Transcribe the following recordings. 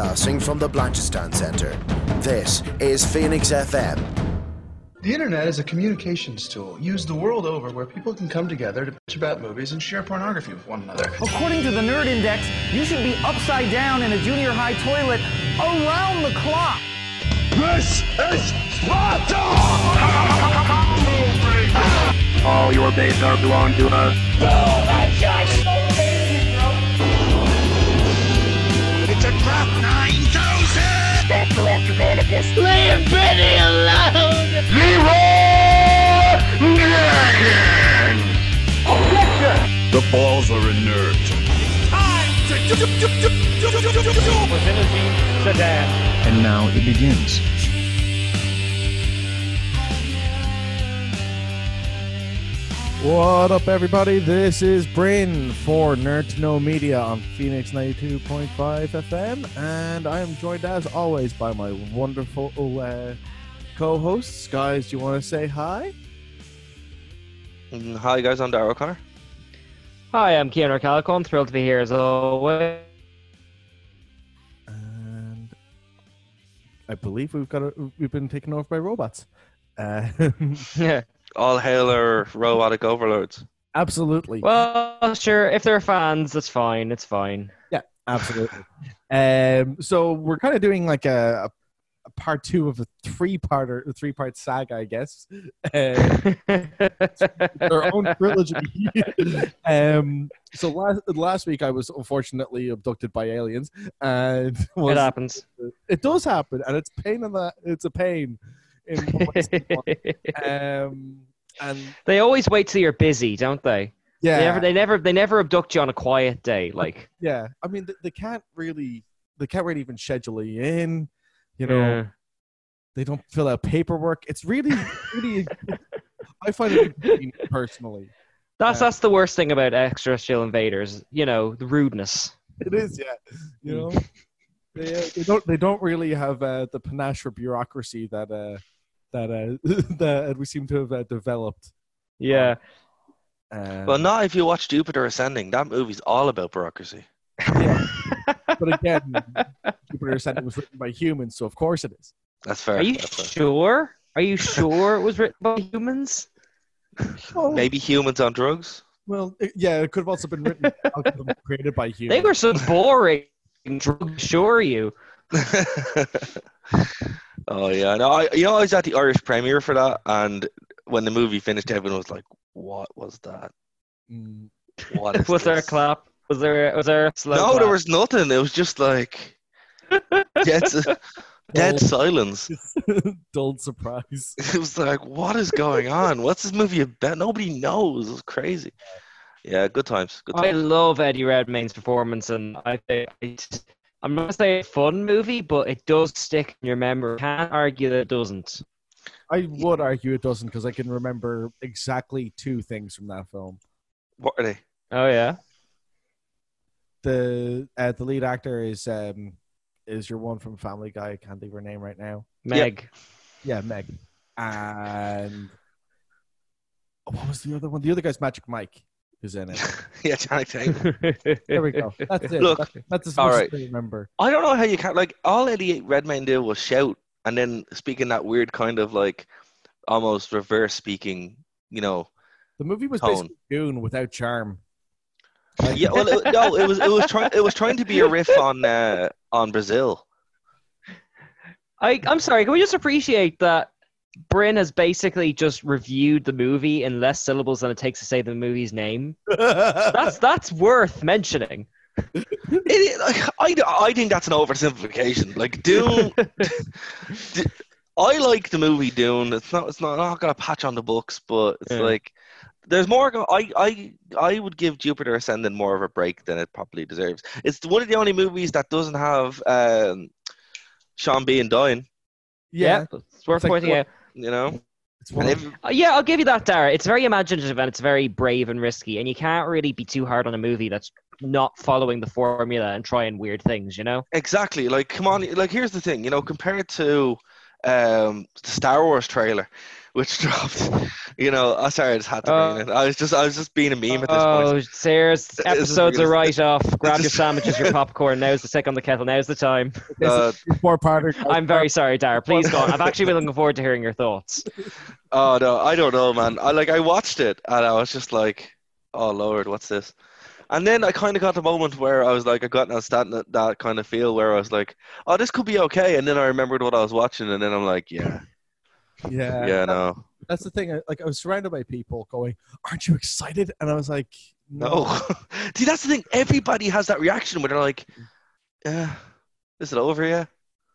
Broadcasting from the Blanchardstown Centre. This is Phoenix FM. The internet is a communications tool used the world over where people can come together to bitch about movies and share pornography with one another. According to the Nerd Index, you should be upside down in a junior high toilet around the clock. This is Sparta! All your days are belong to us. Leave Benny alone! Leeroy Jenkins! The balls are inert. And now it begins. What up, everybody? This is Bryn for Nerd to Know Media on Phoenix 92.5 FM, and I am joined as always by my wonderful uh, co hosts. Guys, do you want to say hi? Mm, Hi guys, I'm Darrell O'Connor. Hi, I'm Keanu Calico. I'm thrilled to be here as always. And I believe we've got a, we've been taken over by robots. Uh, Yeah. All hail our robotic overlords. absolutely. Well, sure. If they're fans, that's fine. It's fine. Yeah, absolutely. um, so we're kind of doing like a, a, a part two of a three part or three part saga, I guess. Uh, their own trilogy. um, so last last week I was unfortunately abducted by aliens, and was, it happens. it does happen, and it's pain in the it's a pain. In one way, shape, or form. um, and they always wait till you're busy, don't they? yeah, They never, they never, they never abduct you on a quiet day. Like, yeah. I mean, they, they can't really they can't really even schedule you in. You know, yeah. they don't fill out paperwork. It's really, really. I find it personally. that's uh, that's the worst thing about extraterrestrial invaders. You know, the rudeness. It is, yeah. You know, they, uh, they don't they don't really have uh, the panache or bureaucracy that uh, that uh, that we seem to have uh, developed. Yeah. Um, Well, not if you watch Jupiter Ascending. That movie's all about bureaucracy. yeah. but again, Jupiter Ascending was written by humans, so of course it is. That's fair. Are you fair. sure? Are you sure it was written by humans? Oh, Maybe humans on drugs. Well, it- yeah, it could have also been written created by humans. They were so boring. I assure you. Oh yeah, no, I you know I was at the Irish premiere for that, and when the movie finished, everyone was like, "What was that? Mm, What is Was there a clap? Was there was there a slow No, clap? there was nothing. It was just like dead, dead Dull. silence. dulled surprise. It was like, what is going on? What's this movie about? Nobody knows. It was crazy. Yeah, good times. Good I love Eddie Redmayne's performance, and I think it's, I'm not gonna say a fun movie, but it does stick in your memory. Can't argue that it doesn't. I would argue it doesn't because I can remember exactly two things from that film. What are they? Oh yeah, The uh, the lead actor is um is your one from Family Guy. I can't think of her name right now. Meg. Yeah, Meg. And what was the other one? The other guy's Magic Mike who's in it. yeah, Channing Tatum. There we go. That's it. Look, that's, that's as all much right. as I remember. I don't know how you can't like all Eddie Redmayne did was shout and then speaking that weird kind of like almost reverse speaking, you know. The movie was Tone. basically Dune without charm. Yeah, well, it, no, it was it was trying it was trying to be a riff on uh, on Brazil. I I'm sorry. Can we just appreciate that? Bryn has basically just reviewed the movie in less syllables than it takes to say the movie's name. That's that's worth mentioning. It, like, I, I think that's an oversimplification. Like Dune, D- I like the movie Dune. It's not it's not, not got a patch on the books, but it's Yeah. like there's more. I I I would give Jupiter Ascending more of a break than it probably deserves. It's one of the only movies that doesn't have um, Sean Bean dying. yeah, it's worth It's like pointing what- out. You know, it's and if, Uh, yeah, I'll give you that, Dara. It's very imaginative and it's very brave and risky, and you can't really be too hard on a movie that's not following the formula and trying weird things. You know? exactly. Like, come on. Like, here's the thing. You know, compared to um, the Star Wars trailer, which dropped. You know, oh, sorry, I just had to bring it. I was just, I was just being a meme at this Oh, point. Sarah's episodes are right off. Grab your sandwiches, your popcorn. Now's the stick on the kettle. Now's the time. Uh, Four parter. I'm very sorry, Dara. Please go on. I've actually been looking forward to hearing your thoughts. oh no, I don't know, man. I like, I watched it and I was just like, oh lord, what's this? And then I kind of got the moment where I was like, I got that, that, that kind of feel where I was like, oh, this could be okay. And then I remembered what I was watching, and then I'm like, yeah, Yeah. yeah, no, That's the thing. Like I was surrounded by people going, "Aren't you excited?" And I was like, no. See, that's the thing. Everybody has that reaction where they're like, yeah, is it over yet?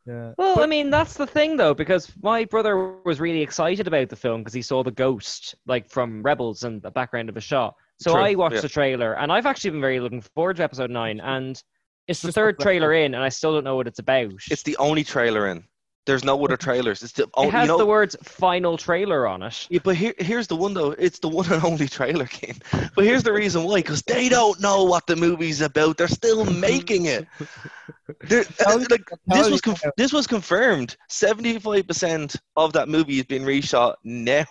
Yeah. Well, I mean, that's the thing, though, because my brother was really excited about the film because he saw the ghost, like from Rebels, and the background of a shot. So True, I watched yeah. the trailer, and I've actually been very looking forward to episode nine. And it's the Just third trailer in, and I still don't know what it's about. It's the only trailer in. There's no other trailers. It's the oh, it has you know, the words "final trailer" on it. Yeah, but here, here's the one though. It's the one and only trailer game. But here's the reason why: because they don't know what the movie's about. They're still making it. Uh, like this was conf- this was confirmed. Seventy-five percent of that movie is being reshot now.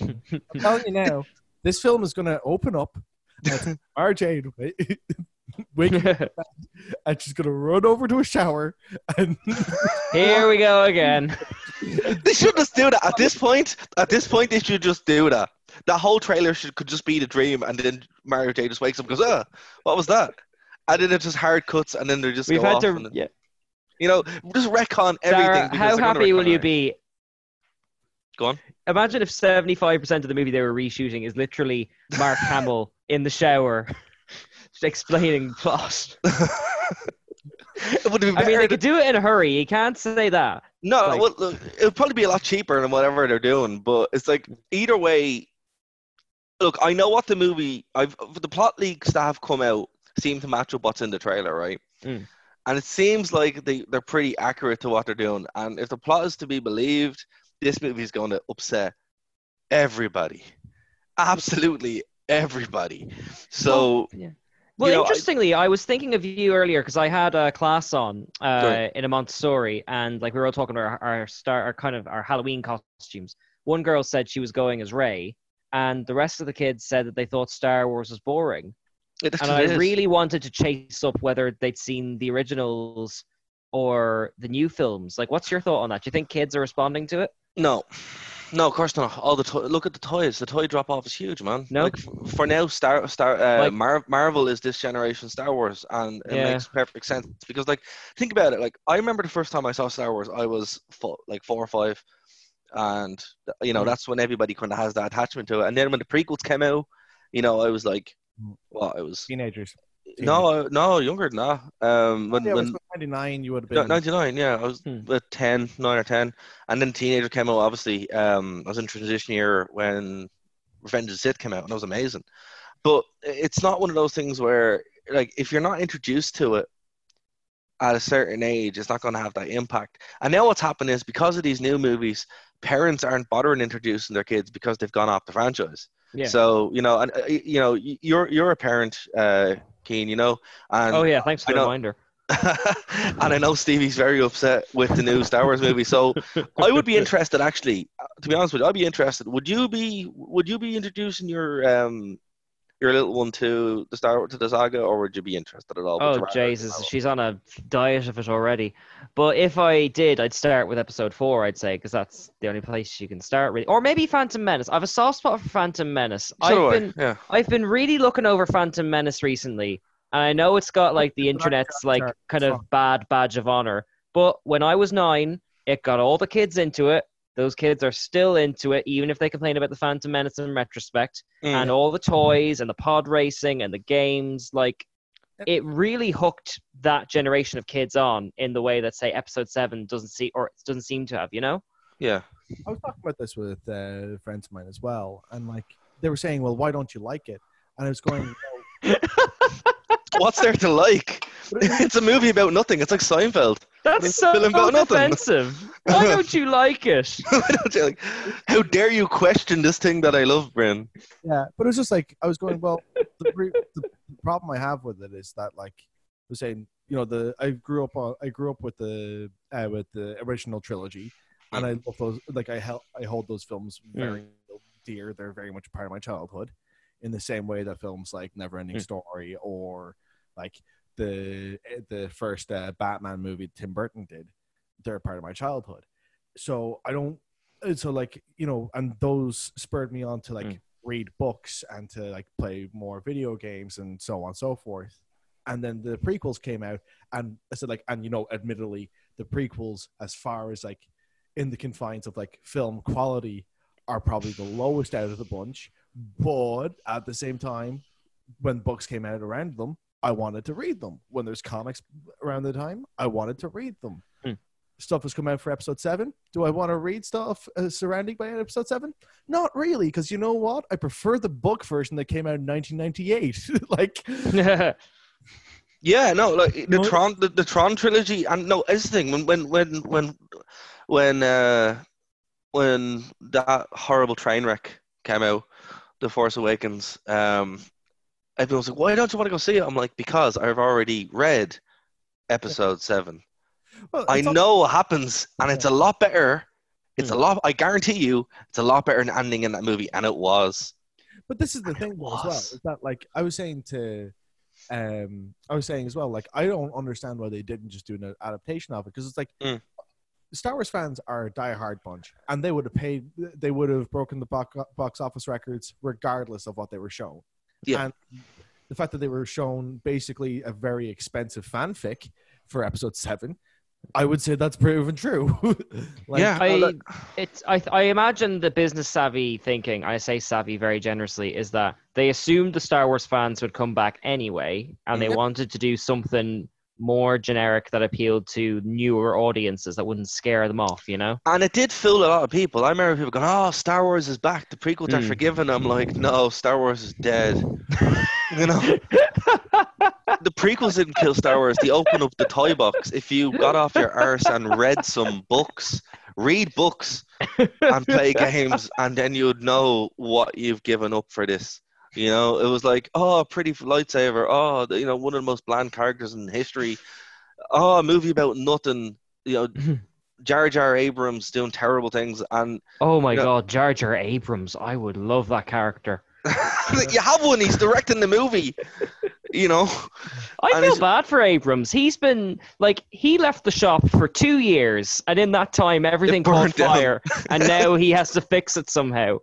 I'm telling you now, this film is going to open up. And RJ wait, waking up and she's going to run over to a shower and Here we go again. They should just do that at this point. At this point, they should just do that. the whole trailer should could just be the dream, and then Mario J just wakes up and goes, "Ah, what was that?" And then it's just hard cuts, and then they're just We've go had off. to. and then- Yeah. you know, just retcon everything. Sarah, how happy will you be? Go on. Imagine if seventy-five percent of the movie they were reshooting is literally Mark Hamill in the shower, just explaining the plot. It would have been I mean, they could do it in a hurry. You can't say that. No, Like- well, look, it would probably be a lot cheaper than whatever they're doing, but it's like either way. Look, I know what the movie. I've the plot leaks that have come out seem to match up what's in the trailer, right? Mm. And it seems like they they're pretty accurate to what they're doing. And if the plot is to be believed, this movie is going to upset everybody, absolutely everybody. So yeah. Well, you know, interestingly, I, was thinking of you earlier because I had a class on uh, in a Montessori, and like we were all talking about our, our star, our kind of our Halloween costumes. One girl said she was going as Rey, and the rest of the kids said that they thought Star Wars was boring. it- and I is. really wanted to chase up whether they'd seen the originals or the new films. Like, what's your thought on that? Do you think kids are responding to it? No, no, of course not. All the to- look at the toys. The toy drop off is huge, man. No? like, for now, Star Star uh, Like- Mar- Marvel is this generation Star Wars, and it Yeah. makes perfect sense because, like, think about it. Like, I remember the first time I saw Star Wars, I was fo- like four or five, and you know Mm. that's when everybody kind of has that attachment to it. And then when the prequels came out, you know, I was like, Mm. well, I was teenagers. No, no younger than that. Um, when yeah, it when 99, you would have been. 99, yeah. I was Hmm. about 10, 9 or 10. And then Teenager came out, obviously. Um, I was in transition year when Revenge of the Sith came out, and that was amazing. But it's not one of those things where, like, if you're not introduced to it at a certain age, it's not going to have that impact. And now what's happened is because of these new movies, parents aren't bothering introducing their kids because they've gone off the franchise. Yeah. So, you know, and uh, you know, you're you're a parent, uh, Keen, you know, and oh yeah, thanks for the reminder. and I know Stevie's very upset with the new Star Wars movie. So I would be interested, actually. uh, To be honest with you, I'd be interested. Would you be Would you be introducing your um your little one to the Star to the saga, or would you be interested at all? Oh Jesus, she's on a diet of it already. But if I did, I'd start with episode four. I'd say because that's the only place you can start really, or maybe Phantom Menace. I have a soft spot for Phantom Menace. So I've I, been yeah. I've been really looking over Phantom Menace recently, and I know it's got like the internet's like kind of bad badge of honor. But when I was nine, it got all the kids into it. Those kids are still into it, even if they complain about the Phantom Menace in retrospect Mm. and all the toys and the pod racing and the games like it really hooked that generation of kids on in the way that say episode 7 doesn't see or doesn't seem to have you know yeah. I was talking about this with uh, friends of mine as well, and like they were saying, "Well, why don't you like it?" And I was going, What's there to like? It's a movie about nothing. It's like Seinfeld. that's It's so film about nothing. offensive why don't you like it don't you, like, How dare you question this thing that I love, Bryn? "Yeah," but it was just like I was going, "Well, the, re- the problem I have with it is that like I was saying, you know, the I grew up on I grew up with the uh, with the original trilogy." and I love those. Like I held, I hold those films very dear. They're very much part of my childhood, in the same way that films like Neverending Mm. Story or like the the first uh, Batman movie Tim Burton did, they're part of my childhood. So I don't. uh, So like you know, and those spurred me on to like Mm. read books and to like play more video games and so on and so forth. And then the prequels came out, and I said like, and you know, admittedly, the prequels, as far as like in the confines of like film quality, are probably the lowest out of the bunch. But at the same time, when books came out around them, I wanted to read them. When there's comics around the time, I wanted to read them. Hmm. Stuff has come out for episode seven. Do I want to read stuff uh, surrounding by episode seven? Not really, because you know what? I prefer the book version that came out in 1998. like, Yeah, no, like the No. Thrawn, the, the Thrawn trilogy, and no, it's the thing when when when when when uh when that horrible train wreck came out, The Force Awakens, um, everyone was like, "Why don't you want to go see it?" I'm like, "Because I've already read Episode Seven. well, I it's al- know what happens, and it's a lot better. It's Hmm. a lot. I guarantee you, it's a lot better than ending in that movie, and it was. But this is the thing though, as well, is that like I was saying to um I was saying as well, like I don't understand why they didn't just do an adaptation of it because it's like Mm. Star Wars fans are a diehard bunch, and they would have paid, they would have broken the box, box office records regardless of what they were shown. Yeah. And the fact that they were shown basically a very expensive fanfic for episode seven, I would say that's proven true. like, Yeah. I, it's I, I imagine the business savvy thinking. I say savvy very generously is that they assumed the Star Wars fans would come back anyway, and they Mhm. wanted to do something more generic that appealed to newer audiences that wouldn't scare them off. You know? And it did fool a lot of people. I remember people going, "Oh, Star Wars is back. The prequels are Mm. forgiven." I'm like, "No, Star Wars is dead." you know, the prequels didn't kill Star Wars. They opened up the toy box. If you got off your arse and read some books, read books and play games, and then you'd know what you've given up for this. You know, it was like, oh, pretty lightsaber. Oh, you know, one of the most bland characters in history. Oh, a movie about nothing. You know, mm-hmm. Jar Jar Abrams doing terrible things, and Oh my Yeah. God, Jar Jar Abrams! I would love that character. you have one. He's directing the movie. You know, I feel bad for Abrams. He's been like he left the shop for two years, and in that time everything caught fire, and now he has to fix it somehow.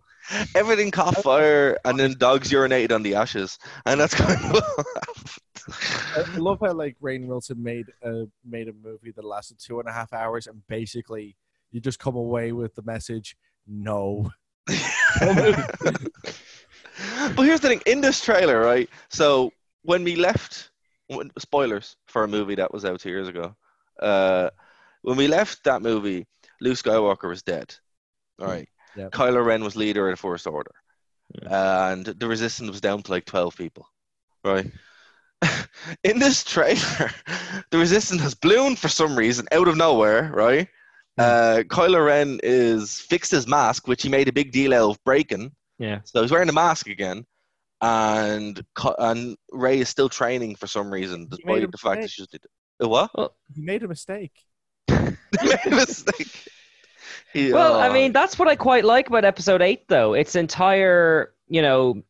Everything caught fire, and then dogs urinated on the ashes, and that's kind of. I love how like Rain Wilson made a made a movie that lasted two and a half hours, and basically you just come away with the message, no. but here's the thing: in this trailer, right? So when we left, when, spoilers for a movie that was out two years ago. Uh, when we left that movie, Luke Skywalker was dead. All right. Yeah. Kylo Ren was leader of the First Order, and the Resistance was down to like twelve people. Right. in this trailer, the Resistance has ballooned for some reason out of nowhere. Right. Uh, Kylo Ren is fixed his mask, which he made a big deal out of breaking. Yeah. So he's wearing a mask again, and and Rey is still training for some reason, despite the fact that mistake. she's did Uh, what? He made a mistake. He made a mistake. He- Well, I mean, that's what I quite like about Episode Eight, though. Its entire, you know,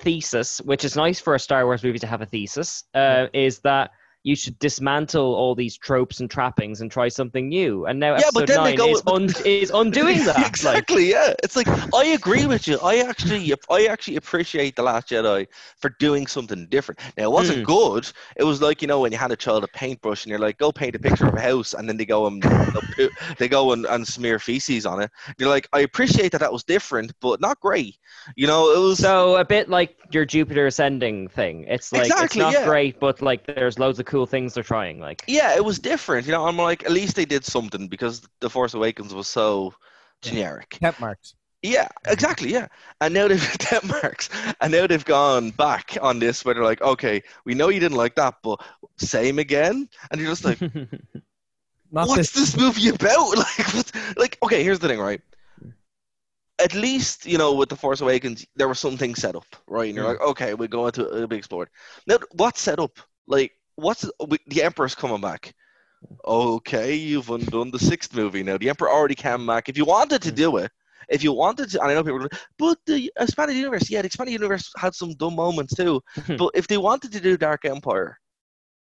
thesis, which is nice for a Star Wars movie to have a thesis, uh, is that you should dismantle all these tropes and trappings and try something new. And now Yeah, but Episode Nine go is, un- is undoing that. Like, exactly, yeah. It's like I agree with you. I actually, I actually appreciate the Last Jedi for doing something different. Now, it wasn't Hmm. good. It was like you know when you had a child a paintbrush and you're like, go paint a picture of a house, and then they go and they go and, and smear feces on it. You're like, I appreciate that that was different, but not great. You know, it was. So a bit like your Jupiter ascending thing. It's like it's not yeah. great, but like there's loads of cool things they're trying. Like yeah, it was different. You know, I'm like, at least they did something because the Force Awakens was so generic. Temp marks. Yeah, mm-hmm. exactly. Yeah, and now they've temp marks, and now they've gone back on this where they're like, okay, we know you didn't like that, but same again, and you're just like, what's this. this movie about? Like, what, like, okay, here's the thing, right? At least you know with the Force Awakens, there was something set up, right? And you're mm. like, okay, we're going to it'll be explored. Now, what's set up? Like, what's the Emperor's coming back? okay, you've undone the sixth movie now. The Emperor already came back. If you wanted to hmm. do it, if you wanted to, and I know people, but the expanded universe, yeah, the expanded universe had some dumb moments too. Hmm. but if they wanted to do Dark Empire,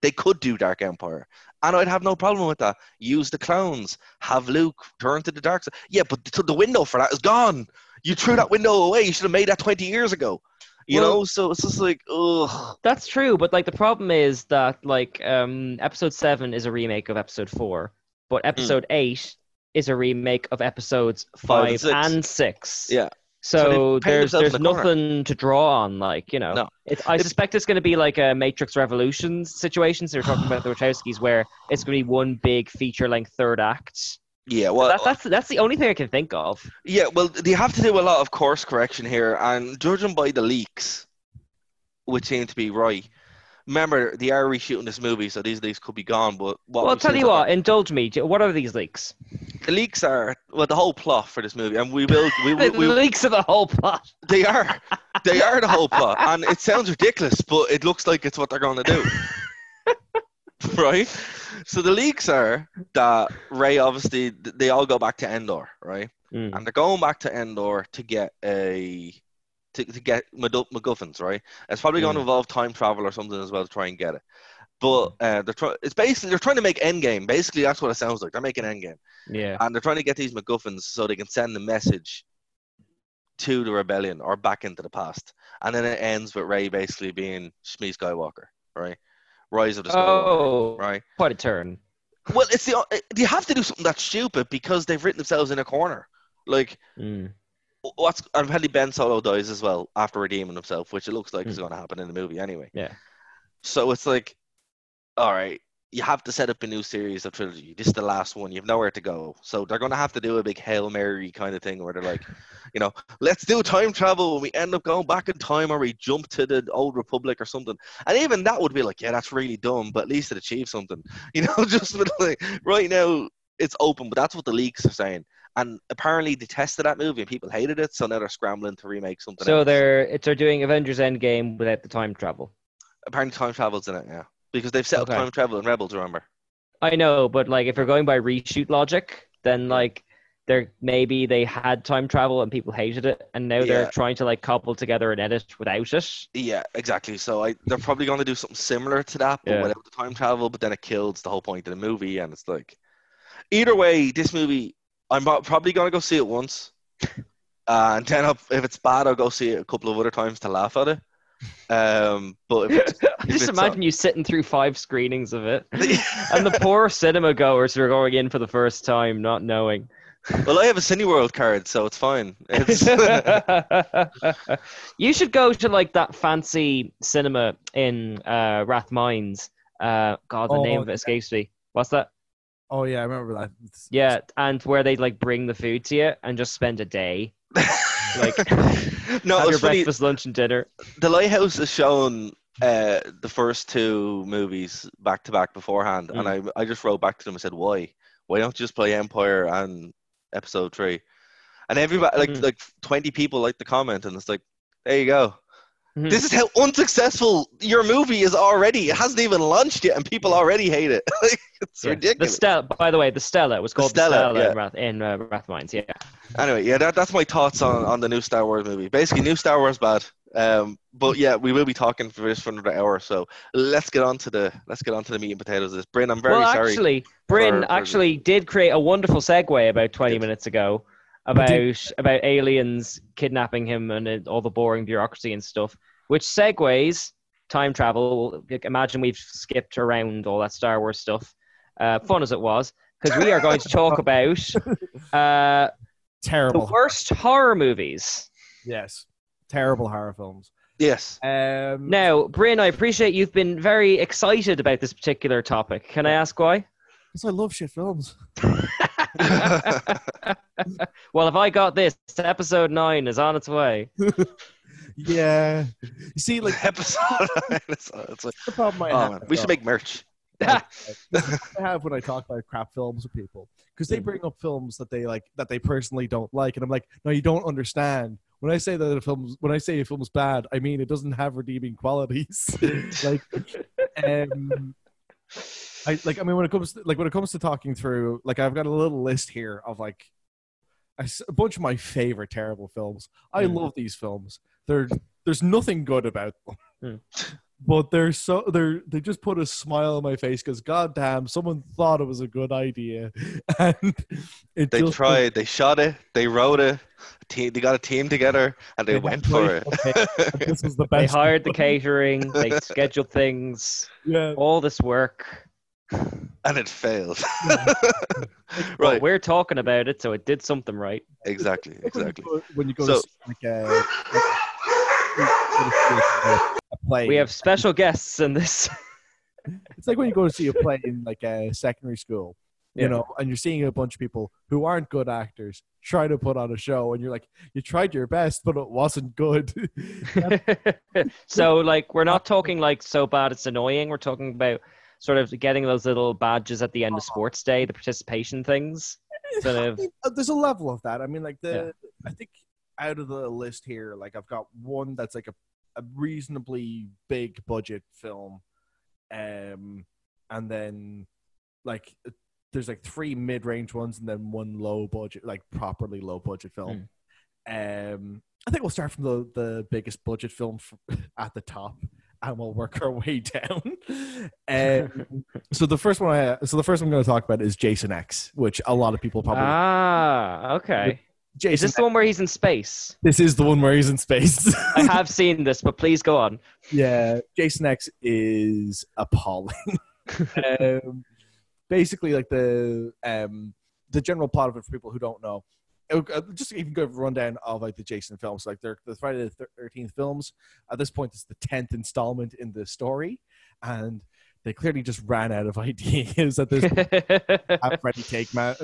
they could do Dark Empire, and I'd have no problem with that. Use the clones, have Luke turn to the dark side. Yeah, but the, the window for that is gone. You threw hmm. that window away. You should have made that twenty years ago. You Well- know, so it's just like, ugh. That's true, but like the problem is that like um episode seven is a remake of episode four, but episode eight is a remake of episodes Hmm. Five and five, six. and six. Yeah. So, So there's there's the corner. nothing to draw on, like you know. No. It, I If- suspect it's going to be like a Matrix Revolutions situation. So you're talking about the Wachowskis, where it's going to be one big feature-length third act. Yeah, well, that, that's that's the only thing I can think of. Yeah, well, they have to do a lot of course correction here, and judging by the leaks, which seem to be right. Remember, they are reshooting this movie, so these leaks could be gone. But what well, I'll tell you what. Indulge me. What are these leaks? the leaks are well, the whole plot for this movie, and we will, we, The we, we leaks of the whole plot. they are, they are the whole plot, and it sounds ridiculous, but it looks like it's what they're going to do, right? So the leaks are that Rey obviously they all go back to Endor, right? Mm. and they're going back to Endor to get a to, to get MacGu- MacGuffins, right? It's probably going to Mm. involve time travel or something as well to try and get it. But uh, they're trying. It's basically they're trying to make Endgame. Basically, that's what it sounds like. They're making Endgame, Yeah. and they're trying to get these MacGuffins so they can send the message to the rebellion or back into the past. And then it ends with Rey basically being Shmi Skywalker, right? Rise of the Skywalker, Oh, right? quite a turn. Well, it's the they have to do something that's stupid because they've written themselves in a corner. Like Mm. what's and apparently Ben Solo dies as well after redeeming himself, which it looks like is Hmm. going to happen in the movie anyway. Yeah. So it's like, all right, you have to set up a new series of trilogy. This is the last one. You've nowhere to go. So they're going to have to do a big hail mary kind of thing where they're like, you know, let's do time travel and we end up going back in time or we jump to the old republic or something. And even that would be like, yeah, that's really dumb, but at least it achieved something. You know, just like right now it's open, but that's what the leaks are saying. And apparently they tested that movie and people hated it, so now they're scrambling to remake something So else. they're it's they're doing Avengers Endgame without the time travel. apparently time travel's in it, yeah. Because they've set Okay. up time travel in Rebels, remember? I know, but like if you're going by reshoot logic, then like there maybe they had time travel and people hated it, and now Yeah. they're trying to like cobble together an edit without it. Yeah, exactly. So I they're probably going to do something similar to that, but Yeah. without the time travel. But then it kills the whole point of the movie, and it's like, either way, this movie, I'm probably going to go see it once, uh, and then if if it's bad, I'll go see it a couple of other times to laugh at it. Um, but if it's, I if just it's, imagine you sitting through five screenings of it, and the poor cinema goers who are going in for the first time, not knowing. well, I have a Cineworld card, so it's fine. It's you should go to like that fancy cinema in uh, Rathmines. Uh, God, the Oh, name of it yeah. escapes me. What's that? Oh yeah, I remember that. Yeah, and where they like bring the food to you and just spend a day, like no, have your funny. breakfast, lunch, and dinner. the Lighthouse has shown uh, the first two movies back to back beforehand, and I I just wrote back to them and said, "Why? Why don't you just play Empire and Episode 3? And everybody, like Mhm. like twenty people, liked the comment, and it's like, there you go. Mhm. This is how unsuccessful your movie is already. It hasn't even launched yet, and people already hate it. it's Yeah. The ridiculous. Stella, by the way, the Stella was called the Stella, Stella, yeah. in, Rath, in uh, Rathmines. Yeah. Anyway, yeah, that, that's my thoughts on, on the new Star Wars movie. Basically, new Star Wars bad. Um, but yeah, we will be talking for this for another hour. So let's get on to the let's get on to the meat and potatoes. of This Bryn, I'm very well, sorry. actually, Bryn for- for- actually did create a wonderful segue about 20 Did. minutes ago about about aliens kidnapping him and it, all the boring bureaucracy and stuff, which segues time travel. Like, Imagine we've skipped around all that Star Wars stuff, uh, fun as it was, because we are going to talk about uh, the terrible. worst horror movies. Yes, terrible horror films. yes. Um, Now, Bryn, I appreciate you've been very excited about this particular topic. Can I ask why? because I love shit films. well, if I got this, episode nine is on its way. Yeah, you see, like episode. it's, it's like, the problem I oh, have. man, we should make merch. I have when I talk about crap films with people because they bring up films that they like that they personally don't like, and I'm like, no, you don't understand. When I say that a film, when I say a film's bad, I mean it doesn't have redeeming qualities. like, um, I like. I mean, when it comes to, like when it comes to talking through, like I've got a little list here of like a bunch of my favorite terrible films. I Mm. love these films. They're there's nothing good about them, Mm. but they're so they're they just put a smile on my face because goddamn, someone thought it was a good idea, and it They tried, they shot it, they wrote it, team, they got a team together, and they, They went for it. this was the best. They hired the catering. They scheduled things. yeah, All this work. and it failed. But right, we're talking about it, so it did something right. exactly, Like when you exactly. go- When you go So- to see like a, a play, We have special guests in this. it's like when you go to see a play in like a secondary school, you Yeah. know, and you're seeing a bunch of people who aren't good actors try to put on a show, and you're like, you tried your best, but it wasn't good. so, like, we're not talking like so bad it's annoying. We're talking about sort of getting those little badges at the end of sports day, the participation things. Sort of. Uh, There's a level of that. I mean, like the I think out of the list here, like I've got one that's like a, a reasonably big budget film, um, and then like uh, there's like three mid range ones and then one low budget, like properly low budget film. Um, I think we'll start from the the biggest budget film f- at the top. And we'll work our way down. Um, so the first one, I, so the first one I'm going to talk about is Jason X, which a lot of people probably Ah, okay. Is Jason this the one where he's in space? This is the one where he's in space. I have seen this, but please go on. yeah, Jason X is appalling. um, basically, like the um, the general plot of it for people who don't know. Uh, uh, Just to even a rundown of like the Jason films, like they're the Friday the Thirteenth films. At this point, it's the tenth installment in the story, and they clearly just ran out of ideas at this point. have Freddy take man.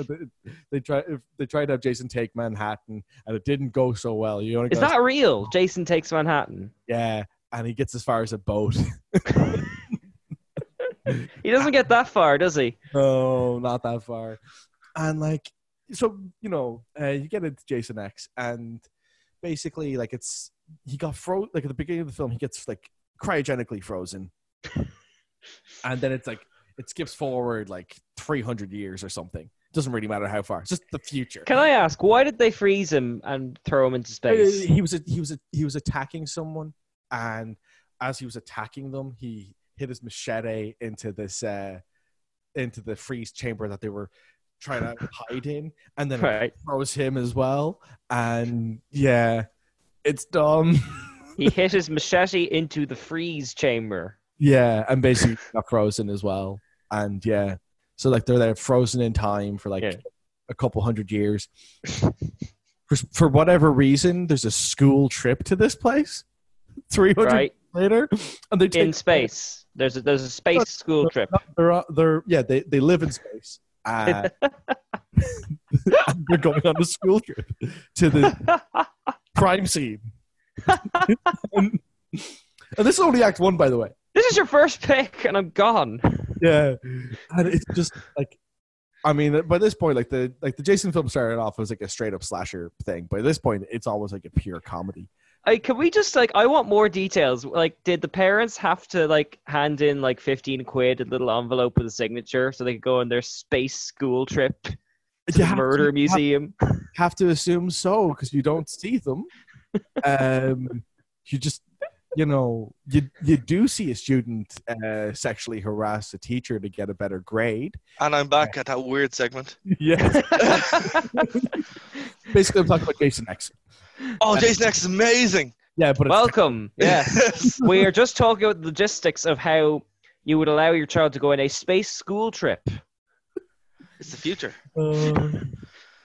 They tried. They tried to have Jason take Manhattan, and it didn't go so well. You only Is that real? Jason takes Manhattan. yeah, and he gets as far as a boat. He doesn't get that far, does he? no, not that far. And like, so you know, uh, you get into Jason X, and basically, like, it's he got frozen. Like at the beginning of the film, he gets like cryogenically frozen, and then it's like it skips forward like 300 years or something. Doesn't really matter how far. It's just the future. Can I ask, why did they freeze him and throw him into Uh, space? He was a, he was a, he was attacking someone, and as he was attacking them, he hit his machete into this uh, into the freeze chamber that they were trying to hide in, and then Right. froze him as well. And yeah, it's dumb. He hit his machete into the freeze chamber. yeah, and basically got frozen as well. And yeah, so like they're there frozen in time for like Yeah. a couple hundred years. for, for whatever reason, there's a school trip to this place. Three hundred Right. later, and they take In space. There's a there's a space school trip. They're, they're yeah, they, they live in space. Uh, they're going on a school trip to the crime scene. and, and this is only Act One, by the way. This is your first pick, and I'm gone. Yeah, and it's just like, I mean, by this point, like the like the Jason film started off as like a straight up slasher thing. but at this point, it's almost like a pure comedy. I, can we just like I want more details. Like, did the parents have to like hand in like fifteen quid, a little envelope with a signature, so they could go on their space school trip to You the have to- murder have- museum? have to assume so because you don't see them. Um, you just, you know, you you do see a student uh, sexually harass a teacher to get a better grade. And I'm back at that weird segment. Yeah. Basically, I'm talking about Jason X. Oh, Jason X is amazing. Yeah, but Welcome. Yes, we are just talking about the logistics of how you would allow your child to go on a space school trip. It's the future. Uh,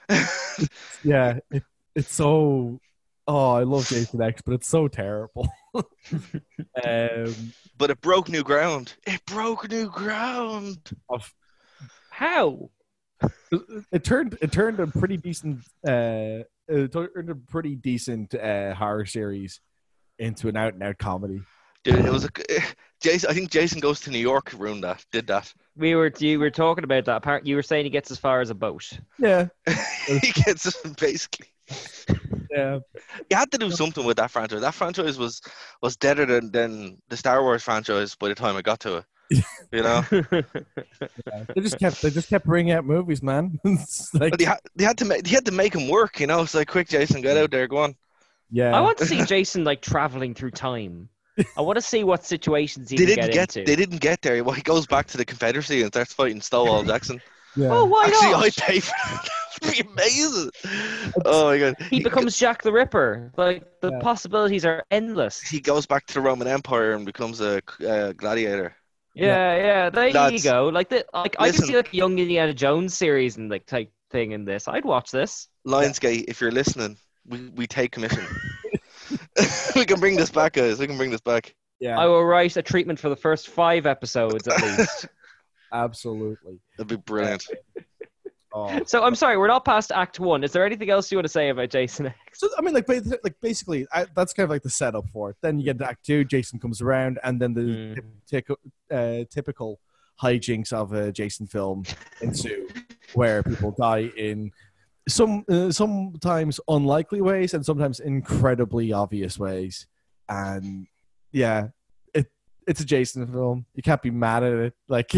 yeah, it, it's so. Oh, I love Jason X, but it's so terrible. um, but it broke new ground. It broke new ground. of How? it turned it turned a pretty decent uh it turned a pretty decent uh horror series into an out and out comedy. Dude, it was a Jason. I think Jason goes to New York. Ruined that. Did that. We were you were talking about that. Apart, you were saying he gets as far as a boat. Yeah, he gets basically. yeah. You had to do something with that franchise. That franchise was was deader than, than the Star Wars franchise by the time I got to it. You know, They just kept they just kept bringing out movies, man. Like, but they had, they had to make they had to make him work. You know, it's like quick, Jason, get out there, go on. yeah, I want to see Jason like traveling through time. I want to see what situations he They didn't get, get, into. they didn't get there. Well, he goes back to the Confederacy and starts fighting Stonewall Jackson. yeah. Oh, why Actually, not? I'd pay for that. That'd be amazing. Oh my god, He becomes Jack the Ripper. Like the Yeah. possibilities are endless. he goes back to the Roman Empire and becomes a uh, gladiator. Yeah, yeah. There you go. Like the like I listen. can see like a young Indiana Jones series and like type thing in this. I'd watch this. Lionsgate, if you're listening, we, we take commission. we can bring this back, guys. We can bring this back. yeah, I will write a treatment for the first five episodes at least. absolutely. That'd be brilliant. Oh. so I'm sorry, we're not past Act One. Is there anything else you want to say about Jason X? So I mean, like, like basically, I, that's kind of like the setup for it. Then you get to Act Two. Jason comes around, and then the Mm. typ- uh, typical hijinks of a Jason film ensue, where people die in some uh, sometimes unlikely ways and sometimes incredibly obvious ways. And yeah, it it's a Jason film. You can't be mad at it. Like,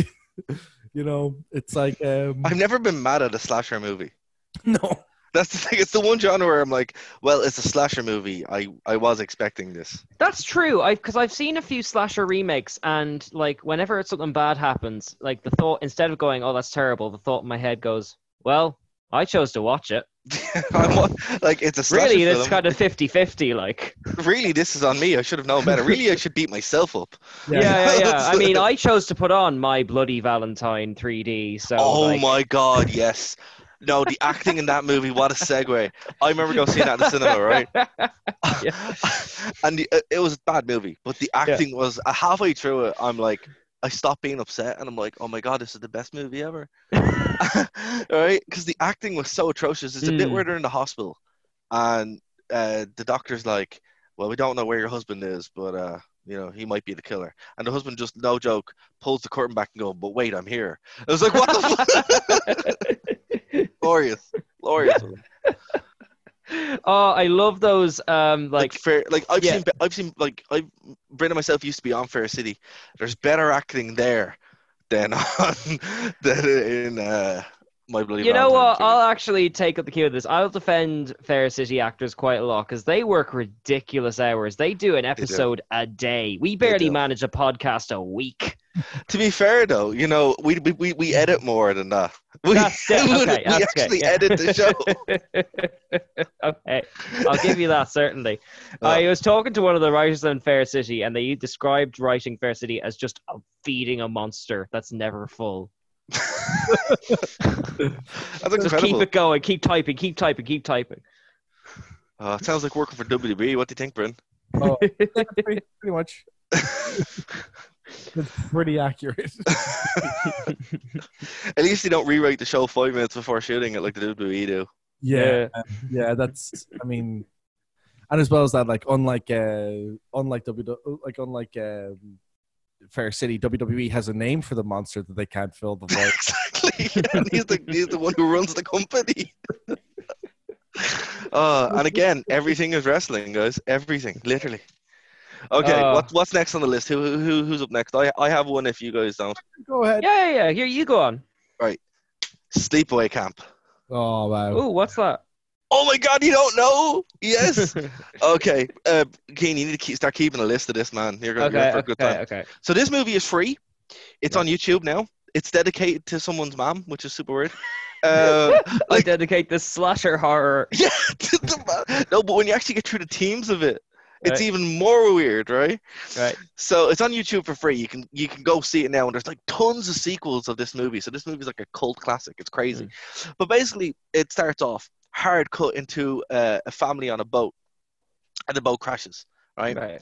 you know, it's like um, I've never been mad at a slasher movie. no. That's the thing. It's the one genre where I'm like, well, it's a slasher movie. I, I was expecting this. That's true. I because I've seen a few slasher remakes, and like whenever something bad happens, like the thought instead of going, "Oh, that's terrible," the thought in my head goes, "Well, I chose to watch it." I'm like, it's a Really, film. it's kind of 50-50, Like, Really, this is on me. I should have known better. Really, I should beat myself up. yeah, yeah, yeah. That's- I mean, I chose to put on my Bloody Valentine 3D. So, oh like, my god, yes. No, the acting in that movie, what a segue. I remember going seeing that in the cinema, right? and the, it- it was a bad movie, but the acting was uh, halfway through it. I'm like, I stopped being upset, and I'm like, oh my god, this is the best movie ever, right? Because the acting was so atrocious. It's a bit Mm. where they're in the hospital, and uh, the doctor's like, well, we don't know where your husband is, but uh, you know, he might be the killer. And the husband just, no joke, pulls the curtain back and go, but wait, I'm here. I was like, what the fuck? glorious, glorious. Oh, I love those. Um, like like, fair like I've yeah. seen I've seen like I've Brenda myself used to be on Fair City. There's better acting there than on than in uh my bloody you know what? Valentine I'll actually take up the cue of this. I'll defend Fair City actors quite a lot because they work ridiculous hours. They do an episode a day. We barely manage a podcast a week. Theory. To be fair though, you know, we we we, we edit more than that. Uh, we, That's it. we Okay, that's actually okay, yeah. edit the show. okay, I'll give you that certainly. Oh. I was talking to one of the writers on Fair City, and they described writing Fair City as just a feeding a monster that's never full. That's incredible. Just keep it going, keep typing, keep typing, keep typing. Oh, it sounds like working for WB. What do you think, Bryn? Oh, pretty, pretty much. It's pretty accurate. At least they don't rewrite the show five minutes before shooting it like the WWE do. Yeah, yeah, that's. I mean, and as well as that, like unlike uh, unlike W, like unlike um, Fair City, WWE has a name for the monster that they can't fill the void. exactly. And he's the he's the one who runs the company. uh, and again, everything is wrestling, guys. Everything, literally. Okay, Uh, what, what's next on the list? Who, who who's up next? I I have one. If you guys don't, Go ahead. Yeah, yeah, yeah. Here, you go on. Right. Sleepaway Camp. Oh wow. Oh, what's that? Oh my God, you don't know? Yes. okay, uh, Keen, you need to keep, start keeping a list of this, man. You're going okay, for a good okay, time. okay. So this movie is free. It's on YouTube now. It's dedicated to someone's mom, which is super weird. Uh, I dedicate this slasher horror. yeah, to the no, but when you actually get through the teams of it, it's Right. even more weird, right? Right. So it's on YouTube for free. You can you can go see it now, and there's like tons of sequels of this movie. So this movie is like a cult classic. It's crazy. Mm. But basically, it starts off hard cut into uh, a family on a boat, and the boat crashes, right? Right.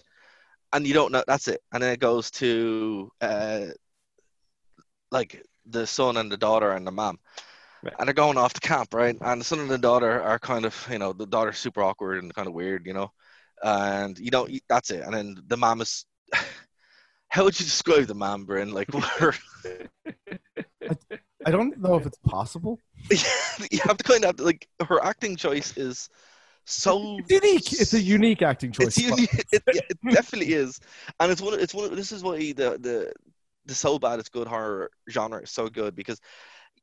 And you don't know. That's it. And then it goes to uh, like the son and the daughter and the mom. Right. And they're going off to camp, right? And the son and the daughter are kind of, you know, the daughter's super awkward and kind of weird, you know. And you don't. That's it. And then the mom is. How would you describe the mom, Bryn? Like, we're, I don't know if it's possible. you have to kind of like her acting choice is so It's unique. It's a unique acting choice. It's unique. It, yeah, it definitely is, and it's one. Of, it's one. Of, this is why the the the so bad it's good horror genre is so good because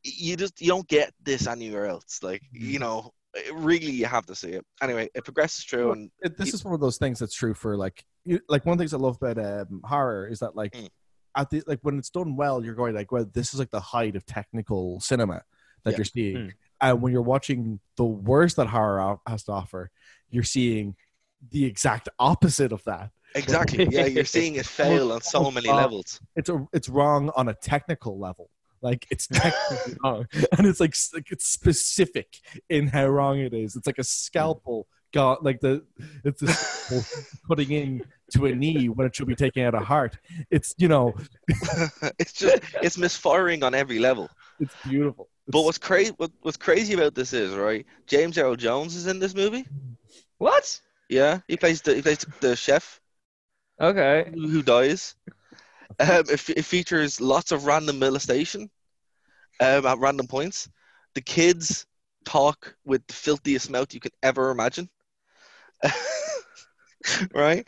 you just you don't get this anywhere else. Like you mm-hmm. know, it really you have to see it. Anyway, it progresses through, and It- this is one of those things that's true for like you, like one of the things I love about um, horror is that like Mm. at the like when it's done well, you're going like, well, this is like the height of technical cinema that Yeah. you're seeing, Mm. and when you're watching the worst that horror has to offer, you're seeing the exact opposite of that. exactly, yeah, you're seeing it fail on so many levels. It's a it's wrong on a technical level. Like it's technically wrong, and it's like, like it's specific in how wrong it is. It's like a scalpel got like the it's a scalpel putting in to a knee when it should be taking out a heart. It's you know it's just it's misfiring on every level. it's beautiful. But what's crazy what, what's crazy about this is right. James Earl Jones is in this movie. What? Yeah, he plays the he plays the chef Okay. who who dies. Um, it, it features lots of random molestation um, at random points. The kids talk with the filthiest mouth you could ever imagine. right?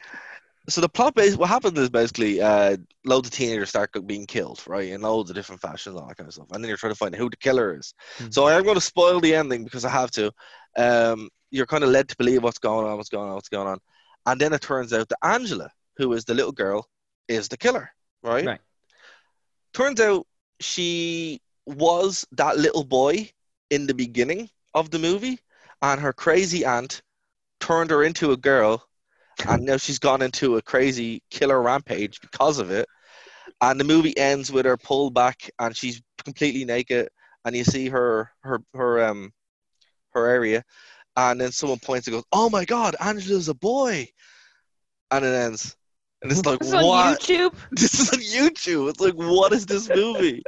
So the plot base, what happens is basically uh, loads of teenagers start being killed, right, in loads of different fashions, all that kind of stuff, and then you're trying to find out who the killer is. Hmm. So I'm going to spoil the ending because I have to. Um, you're kind of led to believe what's going on, what's going on, what's going on, and then it turns out that Angela, who is the little girl, is the killer, right? Right. Turns out she was that little boy in the beginning of the movie, and her crazy aunt turned her into a girl, and now she's gone into a crazy killer rampage because of it. And the movie ends with her pulled back, and she's completely naked, and you see her her her um her area, and then someone points and goes, "Oh my God, Angela's a boy," and it ends. And it's like, This is on what? YouTube. this is on YouTube. It's like, what is this movie?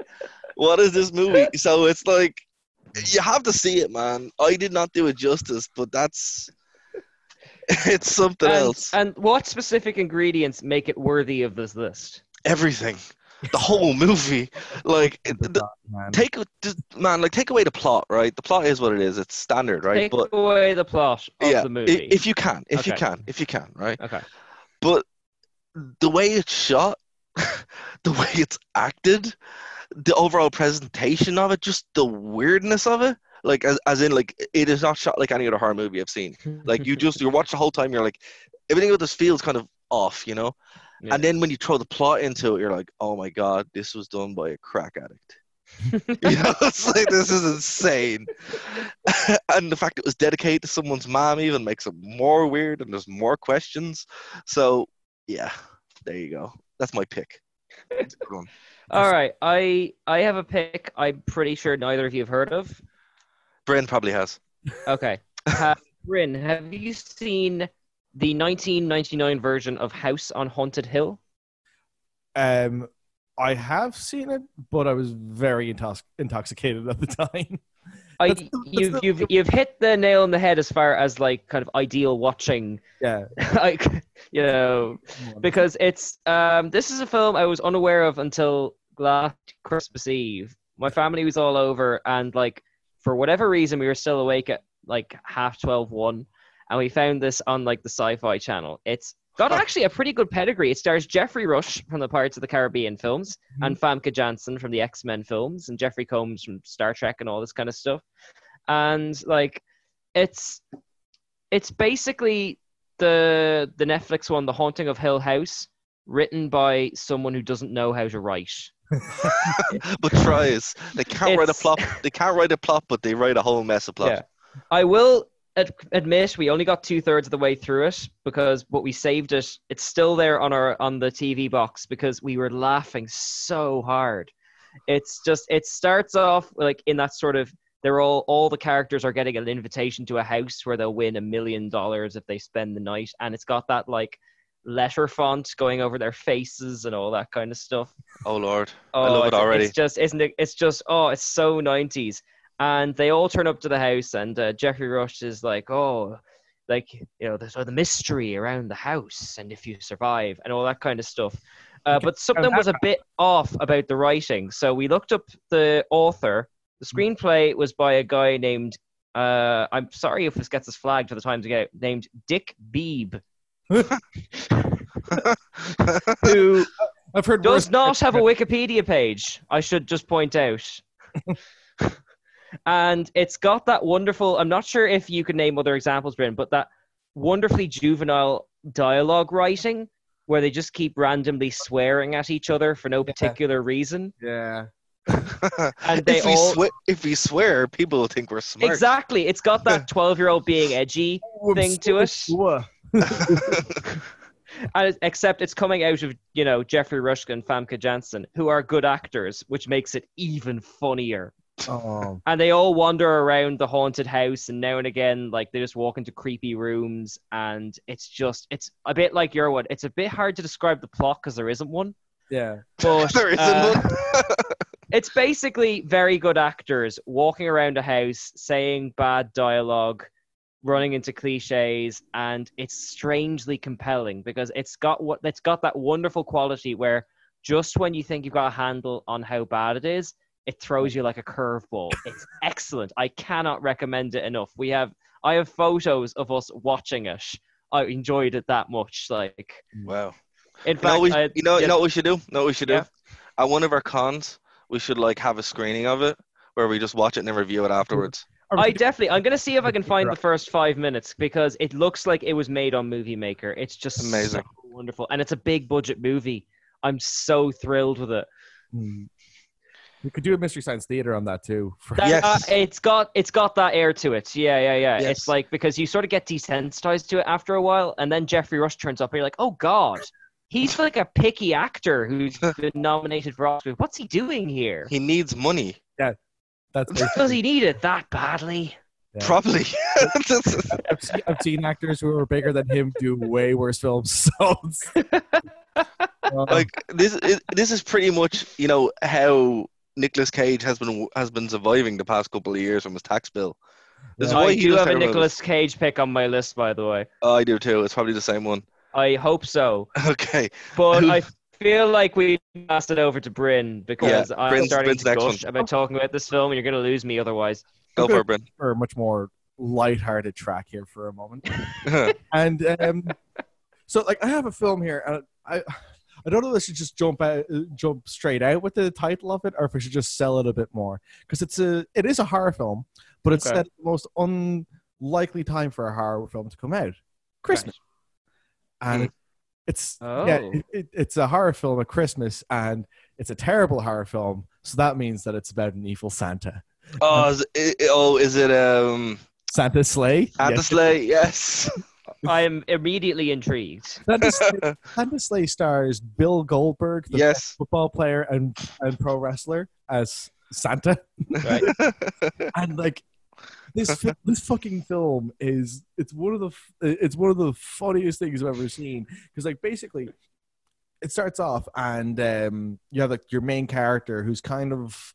what is this movie? So it's like, you have to see it, man. I did not do it justice, but that's it's something And, else. and what specific ingredients make it worthy of this list? Everything, the whole movie. Like, it- the, man. take just, man, like take away the plot, right? The plot is what it is. It's standard, right? Take but away the plot of yeah, the movie. if you can, if you can, if you can, right? okay. but the way it's shot, the way it's acted, the overall presentation of it, just the weirdness of it, like as, as in like it is not shot like any other horror movie I've seen. Like you just you watch the whole time, you're like everything about this feels kind of off, you know. Yeah. And then when you throw the plot into it, you're like, oh my god, this was done by a crack addict. you know, it's like this is insane. and the fact it was dedicated to someone's mom even makes it more weird, and there's more questions. So yeah, there you go. That's my pick. It's a good one. All right. I I have a pick. I'm pretty sure neither of you have heard of. Bryn probably has. Okay. Uh, Bryn, have you seen the 1999 version of House on Haunted Hill? Um, I have seen it, but I was very intox- intoxicated at the time. I, That's that's you've, the- you've, you've hit the nail on the head as far as like kind of ideal watching, yeah, like you know, because it's um this is a film I was unaware of until last Christmas Eve. My family was all over, and like for whatever reason, we were still awake at like half 12, 1, and we found this on like the Sci-Fi Channel. It's got actually a pretty good pedigree. It stars Geoffrey Rush from the Pirates of the Caribbean films, mm-hmm. and Famke Janssen from the X Men films, and Jeffrey Combs from Star Trek and all this kind of stuff. And like, it's it's basically the the Netflix one, The Haunting of Hill House, written by someone who doesn't know how to write. but tries. They can't write a plot. They can't write a plot, but they write a whole mess of plot. Yeah. I will admit we only got two thirds of the way through it because what we saved it. It's still there on our on the TV box because we were laughing so hard. It's just it starts off like in that sort of they're all all the characters are getting an invitation to a house where they'll win a million dollars if they spend the night, and it's got that like letter font going over their faces and all that kind of stuff. Oh lord, Oh, I love it already. It's just, isn't it? It's just, oh, it's so 90s. And they all turn up to the house, and uh, Geoffrey Rush is like, oh, like, you know, there's oh, the mystery around the house, and if you survive, and all that kind of stuff. Uh, but something was a bit off about the writing. So we looked up the author. The screenplay was by a guy named, uh, I'm sorry if this gets us flagged for the time to get named Dick Beebe. who I've heard does not have a Wikipedia page. I should just point out. and it's got that wonderful. I'm not sure if you can name other examples, Bryn, but that wonderfully juvenile dialogue writing where they just keep randomly swearing at each other for no particular reason. Yeah. And they if, we all- swe- if we swear, people will think we're smart. Exactly. It's got that 12 year old being edgy oh, thing to it. And- except it's coming out of you know Jeffrey Rushkin, and Famke Janssen, who are good actors, which makes it even funnier. Oh, And they all wander around the haunted house, and now and again, like they just walk into creepy rooms, and it's just it's a bit like your one. It's a bit hard to describe the plot because there isn't one, yeah. but there isn't uh, one. it's basically very good actors walking around a house saying bad dialogue running into cliches and it's strangely compelling because it's got what it's got that wonderful quality where just when you think you've got a handle on how bad it is it throws you like a curveball it's excellent i cannot recommend it enough we have i have photos of us watching it i enjoyed it that much like wow. in You know, fact we, I- you know, you know what we should do? You know what we should Yeah. do? At one of our cons, we should like have a screening of it where we just watch it and then review it afterwards. I definitely. I'm gonna see if I can find the first five minutes because it looks like it was made on Movie Maker. It's just Amazing. so wonderful, and it's a big budget movie. I'm so thrilled with it. We could do a Mystery Science Theater on that too. For- That- Yes. uh, it's got it's got that air to it. Yeah, yeah, yeah. Yes. It's like because you sort of get desensitized to it after a while, and then Geoffrey Rush turns up, and you're like, oh god, he's like a picky actor who's been nominated for Oscar. What's he doing here? He needs money. Yeah, that's Does he need it that badly? Yeah. Probably. I've, seen, I've seen actors who are bigger than him do way worse films. So, it's- Uh, like this is this is pretty much you know how Nicolas Cage has been has been surviving the past couple of years from his tax bill. This Yeah. why I do have a terrible Nicolas Cage pick on my list, by the way. Oh, I do too. It's probably the same one. I hope so. Okay. But I feel like we passed it over to Bryn because Yeah, I'm Bryn's- starting Bryn's to next gush one. about talking about this film, and you're going to lose me otherwise. Go for it, Bryn. for a much more light-hearted track here for a moment. and um, so, like, I have a film here, and I, I don't know if I should just jump out, uh, jump straight out with the title of it, or if I should just sell it a bit more because it's a, it is a horror film, but it's Okay. at the most unlikely time for a horror film to come out, Christmas, and Hmm. it- it's yeah, Oh. it, it, it's a horror film at Christmas, and it's a terrible horror film, so that means that it's about an evil Santa, oh, is it, oh, is it um Santa sleigh, Santa Yes. Sleigh? Yes. I am immediately intrigued. Santa's Slay, Santa's Slay stars Bill Goldberg, the yes. football player and, and pro wrestler, as Santa. Right. And like this, fi- this fucking film is it's one of the f- it's one of the funniest things I've ever seen because like basically it starts off and um, you have like your main character who's kind of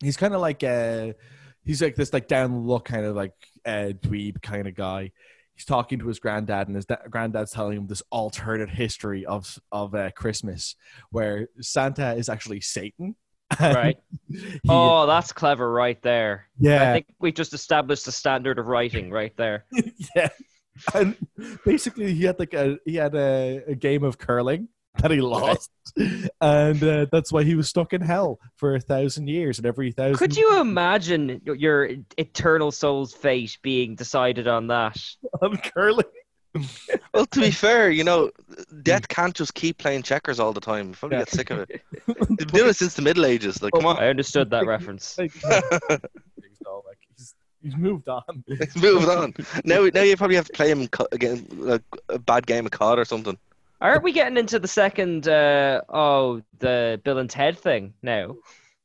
he's kind of like uh he's like this like down the look kind of like uh dweeb kind of guy he's talking to his granddad and his da- granddad's telling him this alternate history of of uh, christmas where santa is actually satan Right. He- Oh, that's clever right there. yeah I think we just established the standard of writing right there. yeah. And basically, he had like a he had a, a game of curling that he lost, and uh, that's why he was stuck in hell for a thousand years. And every thousand, Could you imagine your- your eternal soul's fate being decided on that? on curling? Well, to be fair, you know, Death can't just keep playing checkers all the time. You probably Yeah. get sick of it. They've been doing it since the Middle Ages. Like, come on, I understood that reference. Like, so, like, he's, he's moved on. let's move on. Now, now you probably have to play him again, like a bad game of COD or something. Aren't we getting into the second, uh, oh, the Bill and Ted thing now?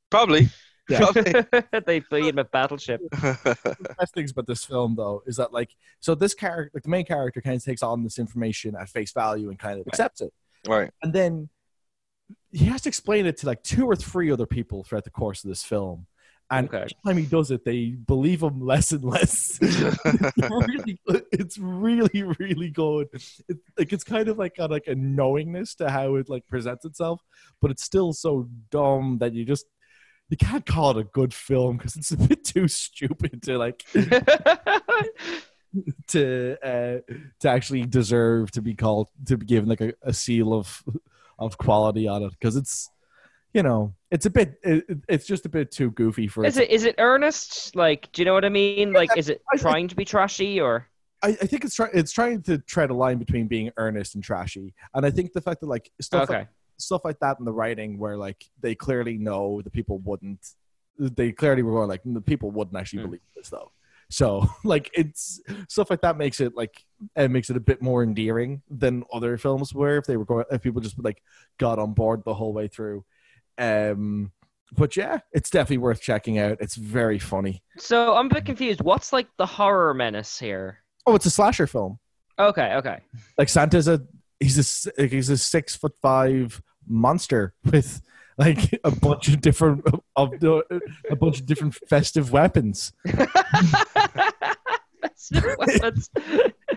Probably. Yeah. Probably. they beat him at Battleship. the best things about this film though is that like so this character like the main character kind of takes on this information at face value and kind of accepts it right. and then he has to explain it to like two or three other people throughout the course of this film and Okay. each time he does it they believe him less and less. It's, really, it's really really good. It, like it's kind of like got like a knowingness to how it like presents itself but it's still so dumb that you just you can't call it a good film because it's a bit too stupid to like to uh to actually deserve to be called to be given like a, a seal of of quality on it because it's you know it's a bit it, it- it's just a bit too goofy for Is it is it earnest? Like, do you know what I mean? Like, is it trying to be trashy or? I, I think it's trying it's trying to tread a line between being earnest and trashy and I think the fact that like stuff Okay. like, stuff like that in the writing where like they clearly know the people wouldn't they clearly were going like the people wouldn't actually Mm. believe this though so like it's stuff like that makes it like it makes it a bit more endearing than other films were if they were going if people just like got on board the whole way through um but yeah it's definitely worth checking out it's very funny So I'm a bit confused. What's like the horror menace here? oh it's a slasher film Okay, okay. like Santa's a he's a he's a six foot five monster with like a bunch of different of the a bunch of different festive weapons. That's weapons.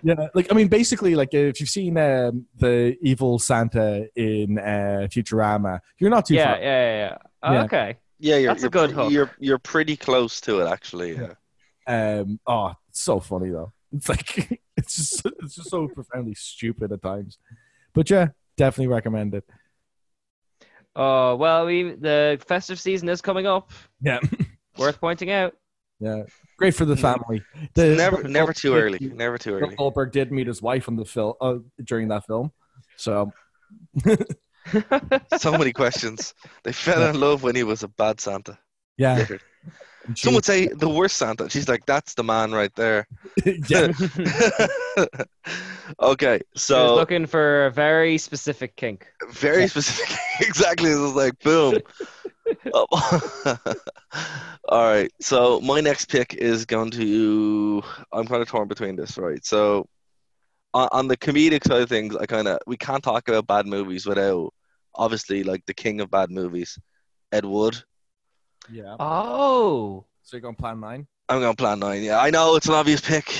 Yeah, like I mean, basically, like if you've seen um, the evil Santa in uh, Futurama, you're not too yeah, far. yeah, yeah, yeah. Oh, Yeah. Okay. Yeah, you're, That's a you're good hook. You're you're pretty close to it, actually. Yeah. Um, oh, it's so funny though. It's like it's just it's just so profoundly stupid at times. But yeah, definitely recommend it. Oh well, we the festive season is coming up. Yeah, Worth pointing out. Yeah, great for the family. The, never never too early. Never too early. Goldberg did meet his wife on the film uh, during that film. So So many questions. They fell in love when he was a bad Santa. Yeah, Literally. Some would say the worst Santa. She's like, that's the man right there. yeah, okay, So so looking for a very specific kink. very specific. exactly. It was like boom. Oh. All right. So my next pick is going to. I'm kind of torn between this, right? So on, on the comedic side of things, I kind of we can't talk about bad movies without obviously like the king of bad movies, Ed Wood. Yeah. Oh, So you're going to plan nine? I'm going to plan nine. Yeah, I know it's an obvious pick,